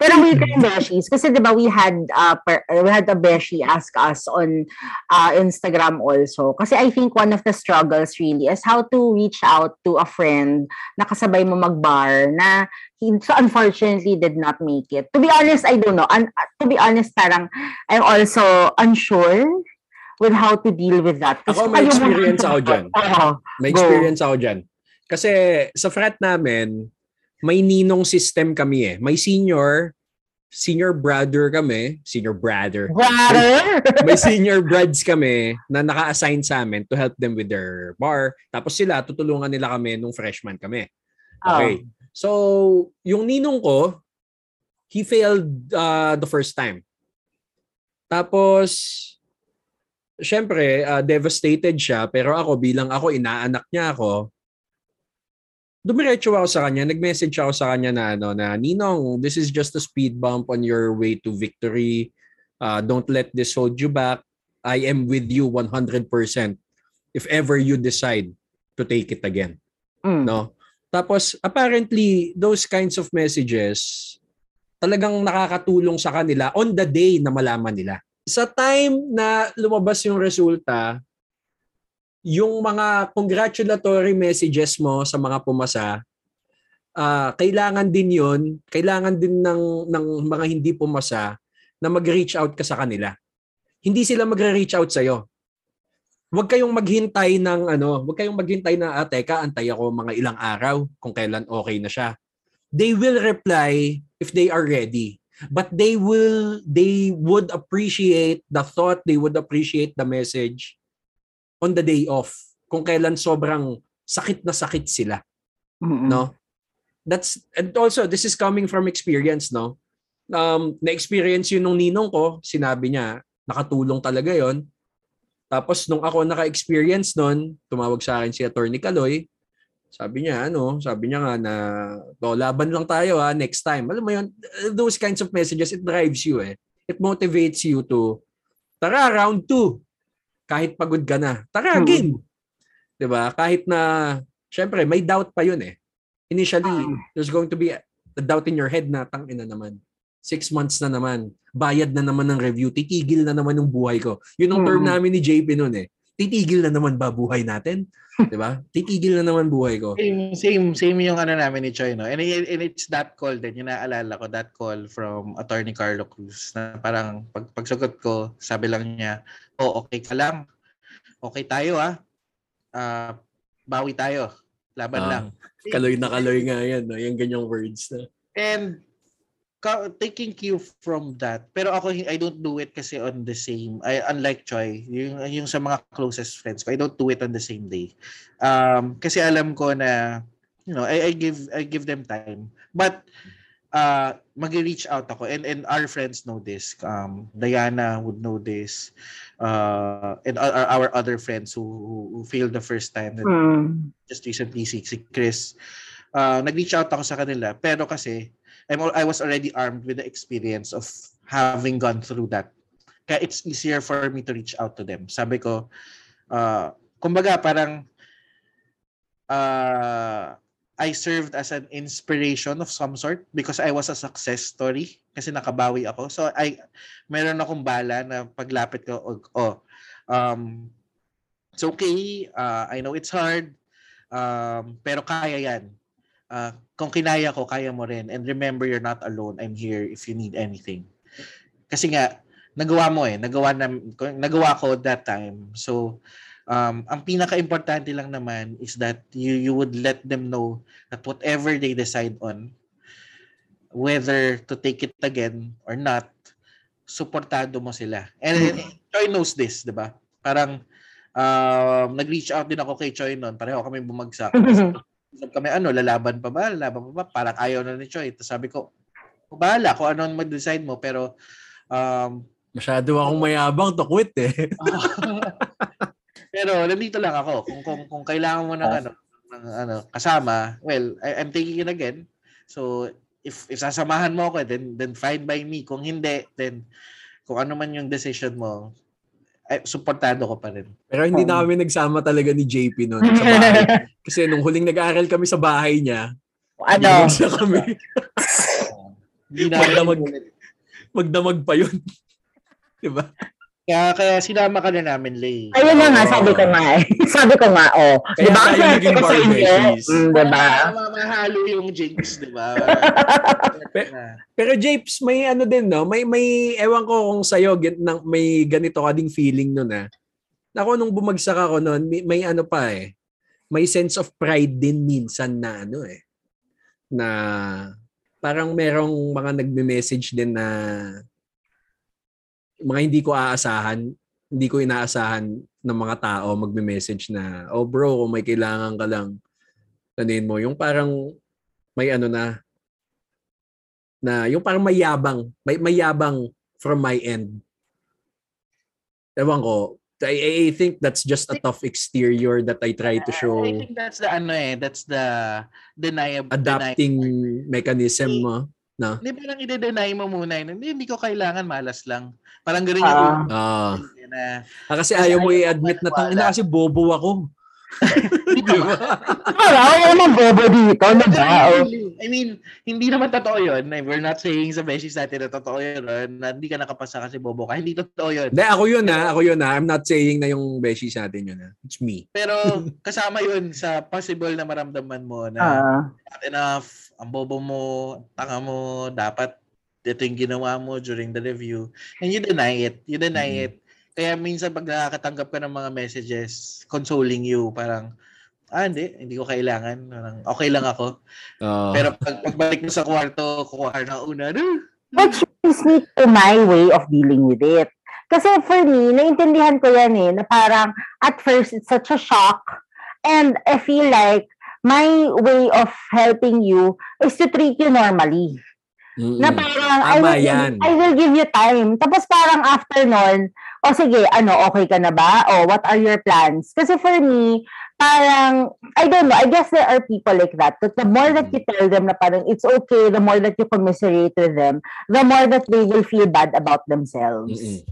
Pero wait lang, Beshies. Kasi di ba we had, uh, per, we had a Beshi ask us on uh, Instagram also. Kasi I think one of the struggles really is how to reach out to a friend na kasabay mo mag-bar na he so unfortunately did not make it. To be honest, I don't know. Un- to be honest, parang I'm also unsure with how to deal with that. Kasi Ako, may experience ako dyan. Oo. may Go. experience ako dyan. Kasi sa frat namin, may ninong system kami eh. May senior, senior brother kami, senior brother. Brother! [laughs] may senior brads kami na naka-assign sa amin to help them with their bar. Tapos sila, tutulungan nila kami nung freshman kami. Okay. So, yung ninong ko, he failed uh, the first time. Tapos, syempre, uh, devastated siya. Pero ako, bilang ako, inaanak niya ako, dumiretso ako sa kanya, nag-message ako sa kanya na ano na Ninong, this is just a speed bump on your way to victory. Uh, don't let this hold you back. I am with you 100% if ever you decide to take it again. Mm. No? Tapos apparently those kinds of messages talagang nakakatulong sa kanila on the day na malaman nila. Sa time na lumabas yung resulta, yung mga congratulatory messages mo sa mga pumasa, ah, kailangan din yon, kailangan din ng ng mga hindi pumasa na mag-reach out ka sa kanila. Hindi sila magre-reach out sa iyo. Huwag kayong maghintay ng ano, huwag kayong maghintay na ah, teka, antay ako mga ilang araw kung kailan okay na siya. They will reply if they are ready. But they will they would appreciate the thought, they would appreciate the message on the day off kung kailan sobrang sakit na sakit sila Mm-mm. no? That's and also this is coming from experience no? Um na experience yun nung ninong ko sinabi niya nakatulong talaga yon tapos nung ako naka-experience nun tumawag sa akin si Attorney Kaloy sabi niya ano? Sabi niya nga na to laban lang tayo ha next time. Alam mo yun those kinds of messages it drives you eh. It motivates you to tara round 2 kahit pagod ka na tara Hmm. game. 'di ba? Kahit na syempre may doubt pa yun eh. Initially there's going to be a doubt in your head na tang ina naman six months na naman bayad na naman ng review titigil na naman yung buhay ko. Yun ang term Mm. namin ni JP noon eh. Titigil na naman ba buhay natin? [laughs] 'di ba? Titigil na naman buhay ko. Same, same, same yung ano namin ni Choi, no? And, and it's that call din, yung naalala ko, that call from Attorney Carlo Cruz, na parang pag, pagsagot ko, sabi lang niya, oh, okay ka lang. Okay tayo, ah. Ah, bawi tayo. Laban Ah, lang. kaloy na kaloy nga yan no? yung ganyang words na And taking cue from that, pero ako I don't do it kasi on the same I unlike Choi, yung yung sa mga closest friends ko, I don't do it on the same day. Um kasi alam ko na you know, I, I give I give them time. But uh mag-reach out ako and and our friends know this. Um Diana would know this. Uh and our, our other friends who, who failed the first time that Mm. just recently si, si Chris, uh, nag-reach out ako sa kanila. Pero kasi, I'm, I was already armed with the experience of having gone through that. Kaya it's easier for me to reach out to them. Sabi ko, uh, kumbaga parang uh, I served as an inspiration of some sort because I was a success story kasi nakabawi ako. So I meron akong bala na paglapit ko oh, oh um it's okay. Uh, I know it's hard. Um, pero kaya yan. Uh, kung kinaya ko, kaya mo rin. And remember, you're not alone. I'm here if you need anything. Kasi nga, nagawa mo eh. Nagawa, na, nagawa ko that time. So, um, ang pinaka-importante lang naman is that you you would let them know that whatever they decide on, whether to take it again or not, suportado mo sila. And, and Choi knows this, di ba? Parang um, nag-reach out din ako kay Choi noon. Pareho kami bumagsak. Sabi kami, ano, lalaban pa ba? Lalaban pa ba? Parang ayaw na ni Choi. Tapos sabi ko, bahala kung ano ang mag-decide mo. Pero, um, Masyado akong mayabang to quit eh. [laughs] pero nandito lang ako. Kung, kung, kung kailangan mo ng, Ah. ano, ng ano, kasama, well, I, I'm taking it again. So, if, if sasamahan mo ako, then, then fine by me. Kung hindi, then kung ano man yung decision mo, ay, supportado ko pa rin. Pero hindi na kami nagsama talaga ni JP noon sa bahay. [laughs] Kasi nung huling nag-aaral kami sa bahay niya, ano? Binagsak kami. [laughs] Hindi na Magdamag. Magdamag pa yun. [laughs] diba? Kaya, kaya sinama ka na namin, Lay. Ayun na nga, sabi ko nga eh. [laughs] sabi ko nga, oh. Kaya di ba? tayo Kasi naging inyo. barbeshies. Mm, di ba? Ma- Mahalo yung jinx, [laughs] di ba? Pe- Pero Japes, may ano din, no? May, may, ewan ko kung sa'yo, may ganito ka ding feeling nun, ah. Ako, nung bumagsak ako nun, may, may ano pa eh. May sense of pride din minsan na ano eh. Na parang merong mga nagme-message din na mga hindi ko aasahan, hindi ko inaasahan ng mga tao magme-message na, oh bro, kung may kailangan ka lang, tanin mo. Yung parang may ano na, na yung parang may yabang, may, may yabang from my end. Ewan ko, I, I think that's just a tough exterior that I try to show I think that's the ano eh, that's the deniable adapting mechanism mo. Hindi ba lang i-deny mo muna yun? Hindi, hindi ko kailangan, malas lang. Parang ganun yung Ah. Ah, ulo na, ah, kasi ayaw mo ayaw mo i-admit na tang ina kasi bobo ako. [laughs] Di ba? Wala, wala namang bobo dito, di ba? Oh. I mean, hindi naman totoo yun. We're not saying sa besties natin na totoo yun. Na hindi ka nakapasa kasi bobo ka. Hindi totoo yun. Hindi, ako yun ha. Ako yun ha. I'm not saying na yung beshies natin yun ha. It's me. Pero [laughs] kasama yun sa possible na maramdaman mo na Ah. not enough, ang bobo mo, tanga mo, dapat ito yung ginawa mo during the review. And you deny it. You deny Mhm. it. Kaya minsan pag nakakatanggap ka ng mga messages consoling you, parang, ah hindi, hindi ko kailangan. Parang, okay lang ako. Ah, Pero pag pagbalik mo sa kwarto, kukuha ka ng una, "Ano? Which brings me to my way of dealing with it. Kasi for me, naintindihan ko yan eh, na parang at first it's such a shock and I feel like my way of helping you is to treat you normally. Mm-mm. Na parang, I will, yan. I will give you time. Tapos parang after nun, o sige, ano, okay ka na ba? O what are your plans? Kasi for me, parang, I don't know, I guess there are people like that. That the more that you tell them na parang it's okay, the more that you commiserate with them, the more that they will feel bad about themselves. Mm-mm.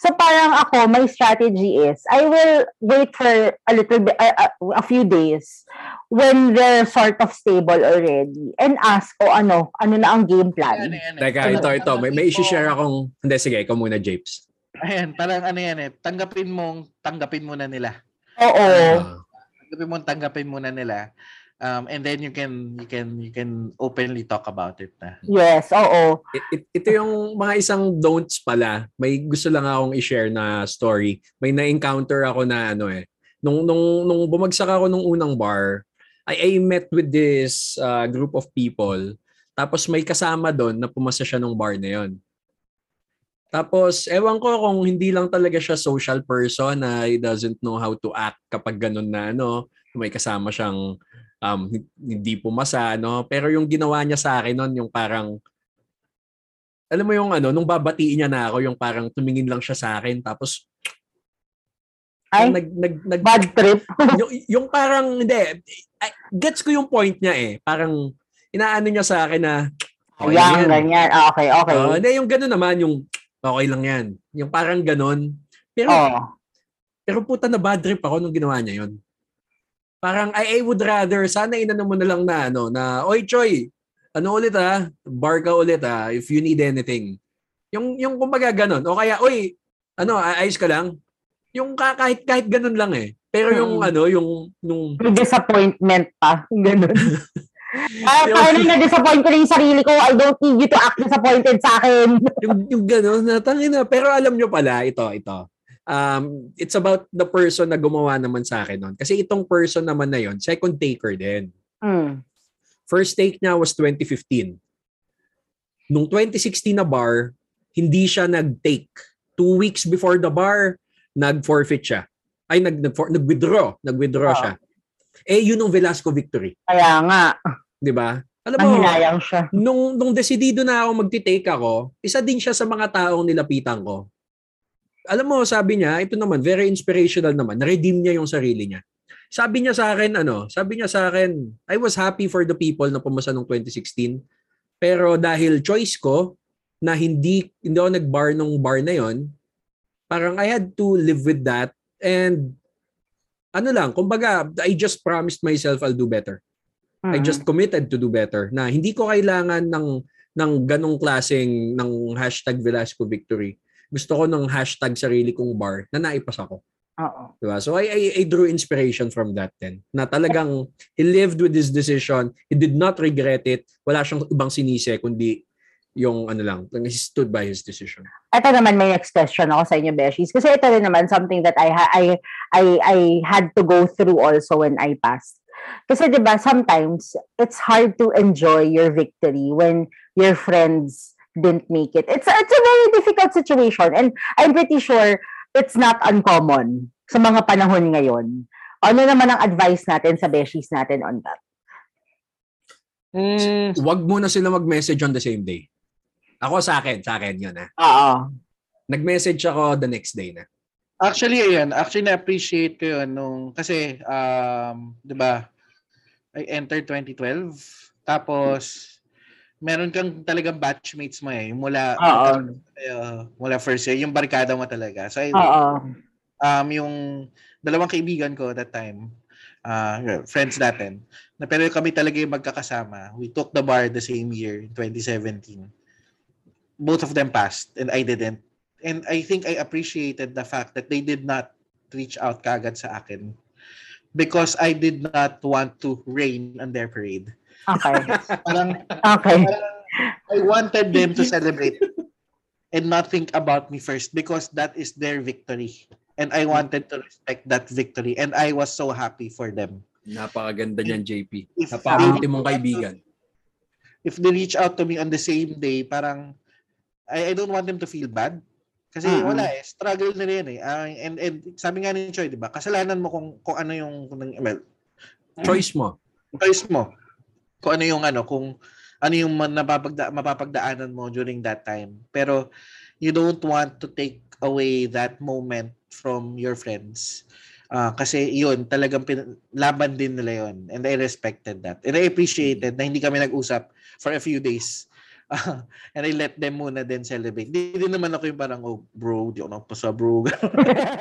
So parang ako, my strategy is, I will wait for a little bit, a- a few days when they're sort of stable already and ask, o ano, ano na ang game plan. Ano yan eh. Teka, ito, ito. May, may isi-share akong... Hindi, sige, ikaw muna, Japes. Ayan, parang ano yan eh, tanggapin mong, tanggapin muna nila. Oo. Ah. Tanggapin mo, tanggapin muna nila. Um, and then you can, you can, you can openly talk about it na. Yes, oo. It- it- ito yung mga isang don'ts pala. May gusto lang akong i-share na story. May na-encounter ako na ano eh. Nung, nung, nung bumagsak ako nung unang bar, I, I met with this uh, group of people. Tapos may kasama doon na pumasa siya nung bar na yon. Tapos, ewan ko kung hindi lang talaga siya social person na he doesn't know how to act kapag ganun na ano, may kasama siyang um, hindi pumasa, no? Pero yung ginawa niya sa akin noon, yung parang alam mo yung ano, nung babatiin niya na ako, yung parang tumingin lang siya sa akin, tapos Ay, nag, nag, nag, bad trip. [laughs] yung, yung parang, hindi, gets ko yung point niya eh. Parang, inaano niya sa akin na, okay lang yan. ganyan. Ah, Okay, okay. Oo, hindi, yung gano'n naman, yung, okay lang yan. Yung parang gano'n. Pero, Oh. pero puta na bad trip ako nung ginawa niya yun. Parang, I, I would rather, sana inano mo na lang na, ano, na, oy, Choy, ano ulit ha? Bar ka ulit ha, if you need anything. Yung, yung kumbaga ganun. O kaya, oy, ano, ayos ka lang? Yung ka- kahit, kahit ganun lang eh. Pero yung, Hmm. ano, yung, nung, May disappointment pa. [laughs] Ganun. Ay, [laughs] Yung- paano na-disappoint ko na yung sarili ko? I don't need you to act disappointed sa akin. [laughs] yung, yung gano'n, natangin na. Pero alam nyo pala, ito, ito. um, it's about the person na gumawa naman sa akin nun. Kasi itong person naman na yon second taker din. Mm. First take niya was 2015. Nung 2016 na bar, hindi siya nag-take. Two weeks before the bar, nag-forfeit siya. Ay, nag, nag, nag-withdraw. Nag-withdraw Oo. siya. Eh, yun ang Velasco victory. Kaya nga, Di ba? Alam mo, nanghinayang siya. nung, nung desidido na ako magti-take ako, isa din siya sa mga taong nilapitan ko. Alam mo, sabi niya, ito naman, very inspirational naman. Na-redeem niya yung sarili niya. Sabi niya sa akin, ano, sabi niya sa akin, I was happy for the people na pumasa nung 2016. Pero dahil choice ko, na hindi, hindi ako nag-bar nung bar na yon parang I had to live with that. And ano lang, kumbaga, I just promised myself I'll do better. I Mm. just committed to do better na hindi ko kailangan ng ng ganong klaseng ng hashtag Velasco Victory. Gusto ko ng hashtag sarili kong bar na naipas ako. Oo. Diba? So I, I, I drew inspiration from that then. Na talagang he lived with his decision. He did not regret it. Wala siyang ibang sinise kundi yung ano lang, he stood by his decision. Ito naman may next question ako sa inyo, Beshies. Kasi ito rin naman something that I ha- I I I had to go through also when I passed. Kasi 'di ba sometimes it's hard to enjoy your victory when your friends didn't make it. It's a, it's a very difficult situation and I'm pretty sure it's not uncommon sa mga panahon ngayon. Ano naman ang advice natin sa Beshies natin on that? Mm, Huwag mo na sila mag-message on the same day. Ako sa akin, sa akin yun ha. Oo. Nag-message ako the next day na. Actually, ayan. Actually, na-appreciate ko yun nung, kasi, um, di ba, I entered 2012. Tapos, meron kang talagang batchmates mo eh. Yung Mula, Oo. uh, mula first year, yung barkada mo talaga. So, I, Oo. um, yung dalawang kaibigan ko that time, uh, friends natin, na pero kami talaga yung magkakasama. We took the bar the same year, 2017. Both of them passed and I didn't. And I think I appreciated the fact that they did not reach out kagad sa akin because I did not want to rain on their parade. Okay. [laughs] Parang Okay. I wanted them to celebrate and not think about me first because that is their victory. And I wanted to respect that victory. And I was so happy for them. Napakaganda niyan, JP. If Napakabuti mong kaibigan. If they reach out to me on the same day, parang I, I don't want them to feel bad. Kasi Mm-mm. wala eh. Struggle nila yan eh. Ah, and, and sabi nga ni Choi, di ba? Kasalanan mo kung, kung ano yung kung, well, Choice mo. choice mo. Kung ano yung ano, kung ano yung ma- napapagda, mapapagdaanan mo during that time. Pero you don't want to take away that moment from your friends. Ah, kasi yun, talagang pin- laban din nila yun. And I respected that. And I appreciated na hindi kami nag-usap for a few days. Ah, [laughs] and I let them muna din celebrate. Hindi din naman ako yung parang, oh bro, di ako napasa bro.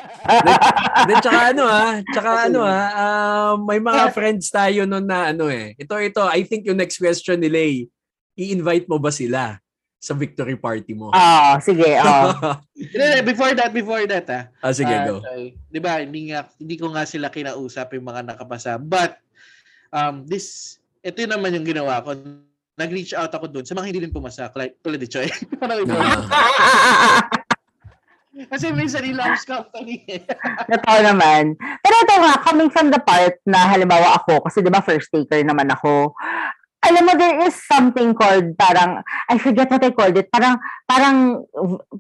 [laughs] Then tsaka ano ha, tsaka ano ha, ah, may mga [laughs] friends tayo noon na ano eh. Ito, ito, I think yung next question ni Lay, i-invite mo ba sila sa victory party mo? Oo, sige. Oo. Hindi, hindi, before that, before that ah. ah, sige, Ah, go. sorry. 'Di ba? Hindi nga hindi ko nga sila kinausap yung mga nakapasa. But um this ito yun naman yung ginawa ko. Nag-reach out ako doon sa mga hindi din pumasa, like tulad ni Choy. [laughs] Parang iba. [laughs] Kasi may sarili akong company. eh. [laughs] Totoo naman. Pero ito nga, coming from the part na halimbawa ako, kasi di ba first taker naman ako, alam mo, there is something called parang, I forget what I called it, parang, parang,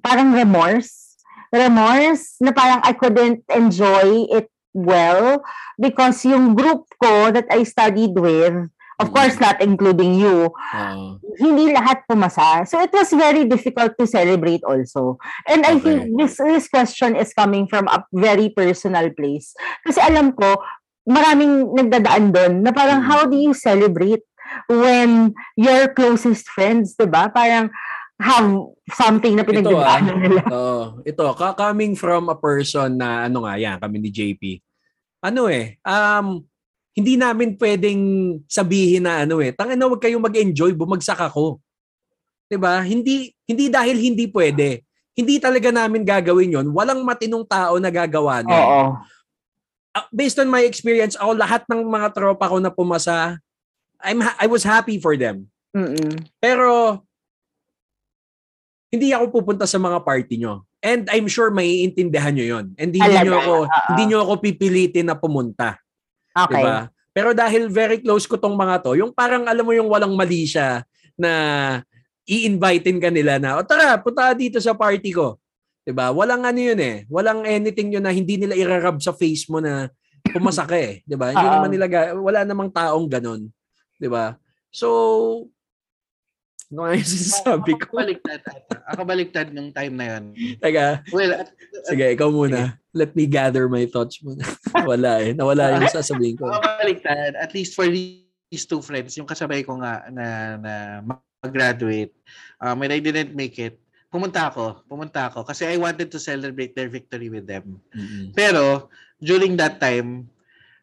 parang remorse. Remorse na parang I couldn't enjoy it well because yung group ko that I studied with, of Mm. course not including you, ah, hindi lahat pumasa. So it was very difficult to celebrate also. And I Okay. think this this question is coming from a very personal place. Kasi alam ko, maraming nagdadaan doon na parang Mm. how do you celebrate when your closest friends, 'di ba? Parang have something na pinagdadaanan nila. [laughs] Oo. ito, coming from a person na ano nga yan, kami ni JP. Ano eh, um, hindi namin pwedeng sabihin na ano eh, tangin na wag kayong mag-enjoy, bumagsak ako. 'Di ba? Hindi hindi dahil hindi pwede. Hindi talaga namin gagawin 'yon. Walang matinong tao na gagawa nun. Oo. Uh, based on my experience, ako lahat ng mga tropa ko na pumasa, I'm ha- I was happy for them. Mm-mm. Pero hindi ako pupunta sa mga party nyo. And I'm sure maiintindihan nyo yon. And hindi Talaga, nyo ako, oo. hindi nyo ako pipilitin na pumunta. Okay. Diba? Pero dahil very close ko tong mga to, yung parang alam mo yung walang mali siya na i-invitein ka nila na, o tara, punta dito sa party ko. 'Di ba? Walang ano yun eh. Walang anything yun na hindi nila irarab sa face mo na pumasa ka eh. 'Di ba? Hindi naman nila, ga- wala namang taong ganon. 'Di ba? So, ano nga yung sinasabi Ako ko? baliktad. Ako baliktad nung time na yun. Teka, Well, at, sige, ikaw muna. Let me gather my thoughts muna. [laughs] Wala eh. Nawala yung sasabihin ko. ako baliktad, at least for these two friends, yung kasabay ko nga na, na mag-graduate, um, when I didn't make it, pumunta ako. Pumunta ako. Kasi I wanted to celebrate their victory with them. Mm-mm. Pero, during that time,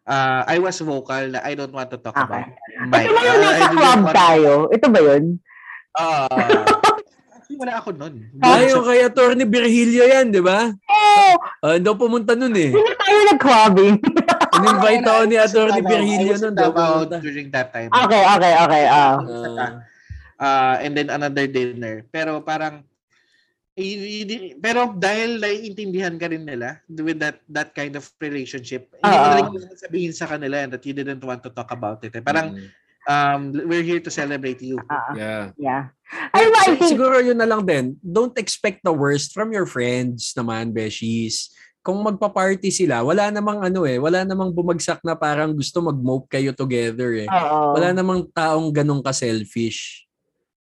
uh, I was vocal na I don't want to talk Okay. about my... Ito ba uh, I nasa club tayo? Ito ba yun? Ah. actually, wala ako nun. Ay, yung kay Atty. Virgilio yan, di ba? Oo! Uh, daw pumunta nun eh. Hindi tayo nag-clubbing. In-invite ako ni Atty. I Virgilio nun. Daw pumunta. during that time. okay, okay, okay. ah. Ah. uh, and then another dinner. Pero parang i- i- pero dahil naiintindihan ka rin nila with that that kind of relationship, hindi mo na rin sabihin sa kanila that you didn't want to talk about it. Eh. Parang Mm. Um, we're here to celebrate you. Ah, Yeah. yeah. I Si- think, siguro yun na lang din. Don't expect the worst from your friends naman, beshies. Kung magpa-party sila, wala namang ano eh, wala namang bumagsak na parang gusto mag-mope kayo together eh. oo. Wala namang taong ganun ka-selfish.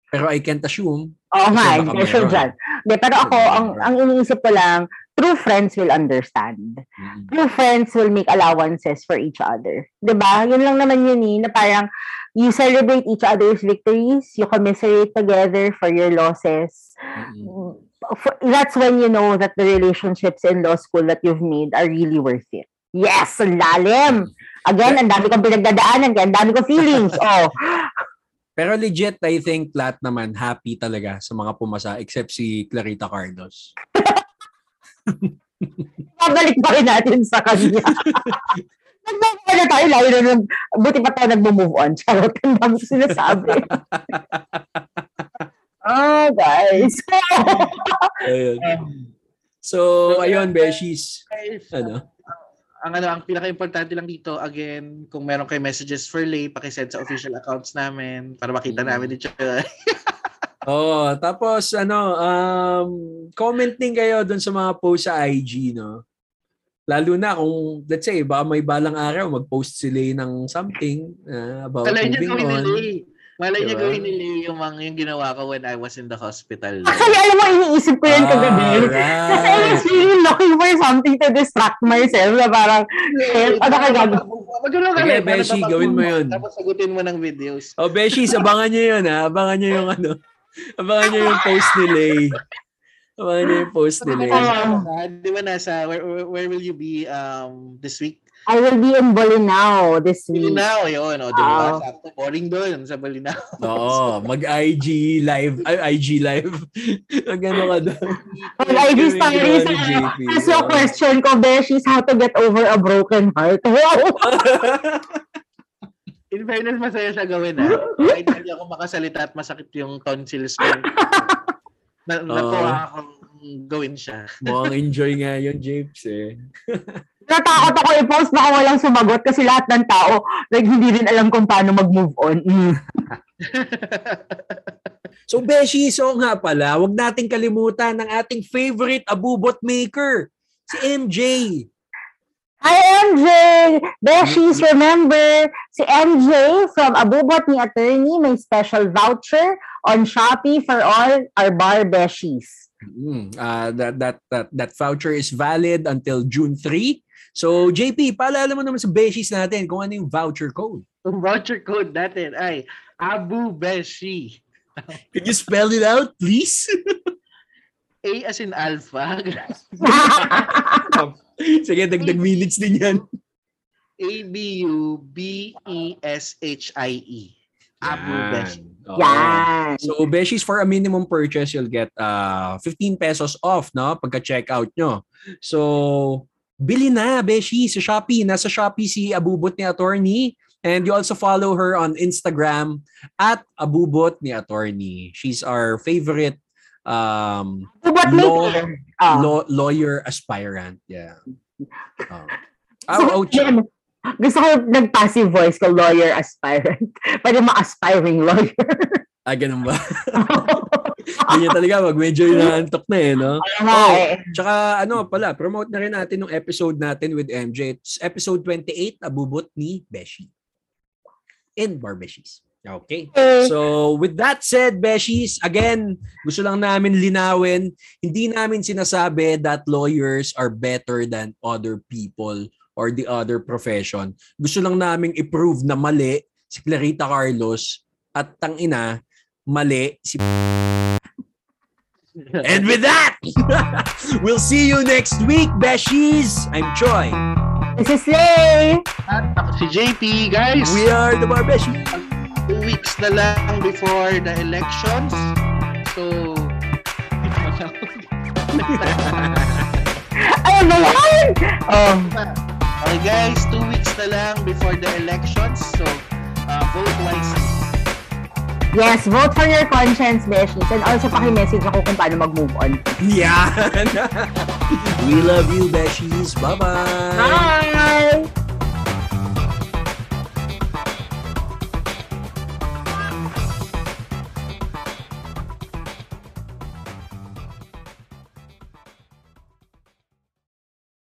Pero I can't assume. Oo nga, baka hindi sure dyan. Hindi, pero ako, ang, ang iniisip ko lang, true friends will understand. Mm. True friends will make allowances for each other. ba? Yun lang naman yun eh, na parang you celebrate each other's victories, you commiserate together for your losses. Mm-mm. For- That's when you know that the relationships in law school that you've made are really worth it. Yes, lalim. Again, ang dami kong pinagdadaanan, kaya ang dami kong feelings. [laughs] Oh, Pero legit, I think lahat naman happy talaga sa mga pumasa except si Clarita Cardos. [laughs] [laughs] babalik pa rin natin sa kanya. [laughs] Nag-move on na tayo, lalo na nung, buti pa tayo nag-move on. Charot, ang dami sinasabi. [laughs] Ah, guys. Ayun. So, ayun, beshies. Ano? ang ano, ang pinaka-importante lang dito, again, kung meron kayo messages for Lay, pakisend sa official accounts namin para makita Mm. namin ni Choy. Oh, tapos ano, um, comment din kayo dun sa mga post sa IG, no? Lalo na kung, let's say, baka may balang araw, mag-post sila ng something uh, about Malay niya moving gawin ni on. Lay. Malay niya Diba? gawin ni Lay yung, mga, yung ginawa ko when I was in the hospital. [laughs] Actually, alam mo, iniisip ko yan kagabi. Kasi I was really looking for something to distract myself na parang, shit, ano ka gagawin? Ka Lay, para Beshi, tapos gawin mo yun. Tapos sagutin mo ng videos. Oh, Beshi, abangan nyo yun, ha? Abangan nyo yung ano. Abangan nyo yung post ni Lay. Abangan nyo yung post ni Lay. Ah. Di ba nasa, where, where, will you be um this week? I will be in Bolinao this week. Bolinao, yun. O, di ba? Wow. Sakto, boring doon sa Bolinao. Oo, mag-IG live. Ay, IG live. [laughs] Mag-ano ka doon. Mag-IG ni JP. Kasi yung question ko, Besh, is how to get over a broken heart. [laughs] Wow! [laughs] In fairness, masaya siya gawin ah. [laughs] Kahit hindi ako makasalita at masakit yung tonsils ko. [laughs] Na, nakuha akong gawin siya. Mukhang enjoy nga yun, Japes eh. [laughs] Natakot ako i-post baka walang sumagot kasi lahat ng tao like, hindi rin alam kung paano mag-move on. Mm. So, Beshi, so nga pala, wag nating kalimutan ng ating favorite abubot maker, si MJ. Hi, MJ! Beshies, remember, si MJ from Abubot ni Attorney may special voucher on Shopee for all our bar Beshies. Mm, uh, that, that, that, that voucher is valid until June 3. So, JP, paalala mo naman sa Beshies natin kung ano yung voucher code. Ang voucher code natin ay Abu Beshi. Can you spell it out, please? [laughs] A as in alpha. [laughs] Sige, dagdag minutes din yan. A-B-U-B-E-S-H-I-E. Abu Yan. Beshi. Oo. Yan. So, Beshies, for a minimum purchase, you'll get uh, 15 pesos off, no? Pagka-checkout nyo. So, bili na, Beshi, sa Shopee. Nasa Shopee si Abubot ni Attorney. And you also follow her on Instagram at Abubot ni Attorney. She's our favorite um, Law- ah. law- lawyer aspirant. Yeah. Um, So, oh, oh, yun. gusto ko nag-passive voice ko, lawyer aspirant. [laughs] Pwede ma-aspiring lawyer. [laughs] ah, ganun ba? [laughs] Ganyan talaga, pag medyo inaantok na eh, no? Oh. eh. Tsaka ano pala, promote na rin natin yung episode natin with MJ. It's episode 28, abubot ni Beshi. In Barbeshies. Okay. Okay. So, with that said, Beshies, again, gusto lang namin linawin, hindi namin sinasabi that lawyers are better than other people or the other profession. Gusto lang namin i-prove na mali si Clarita Carlos at tangina, mali si [laughs] And with that, [laughs] we'll see you next week, Beshies. I'm Choi. This is Lay. At ako si JP, guys. We are the Barbeshies. Two weeks na lang before the elections. So, [laughs] Ayun na yan! Oh, okay guys, two weeks na lang before the elections. So, uh, vote wisely. yes, vote for your conscience, besties. And also, paki-message ako kung paano mag-move on. [laughs] Yan. [laughs] we love you, Beshies. Bye-bye. Bye!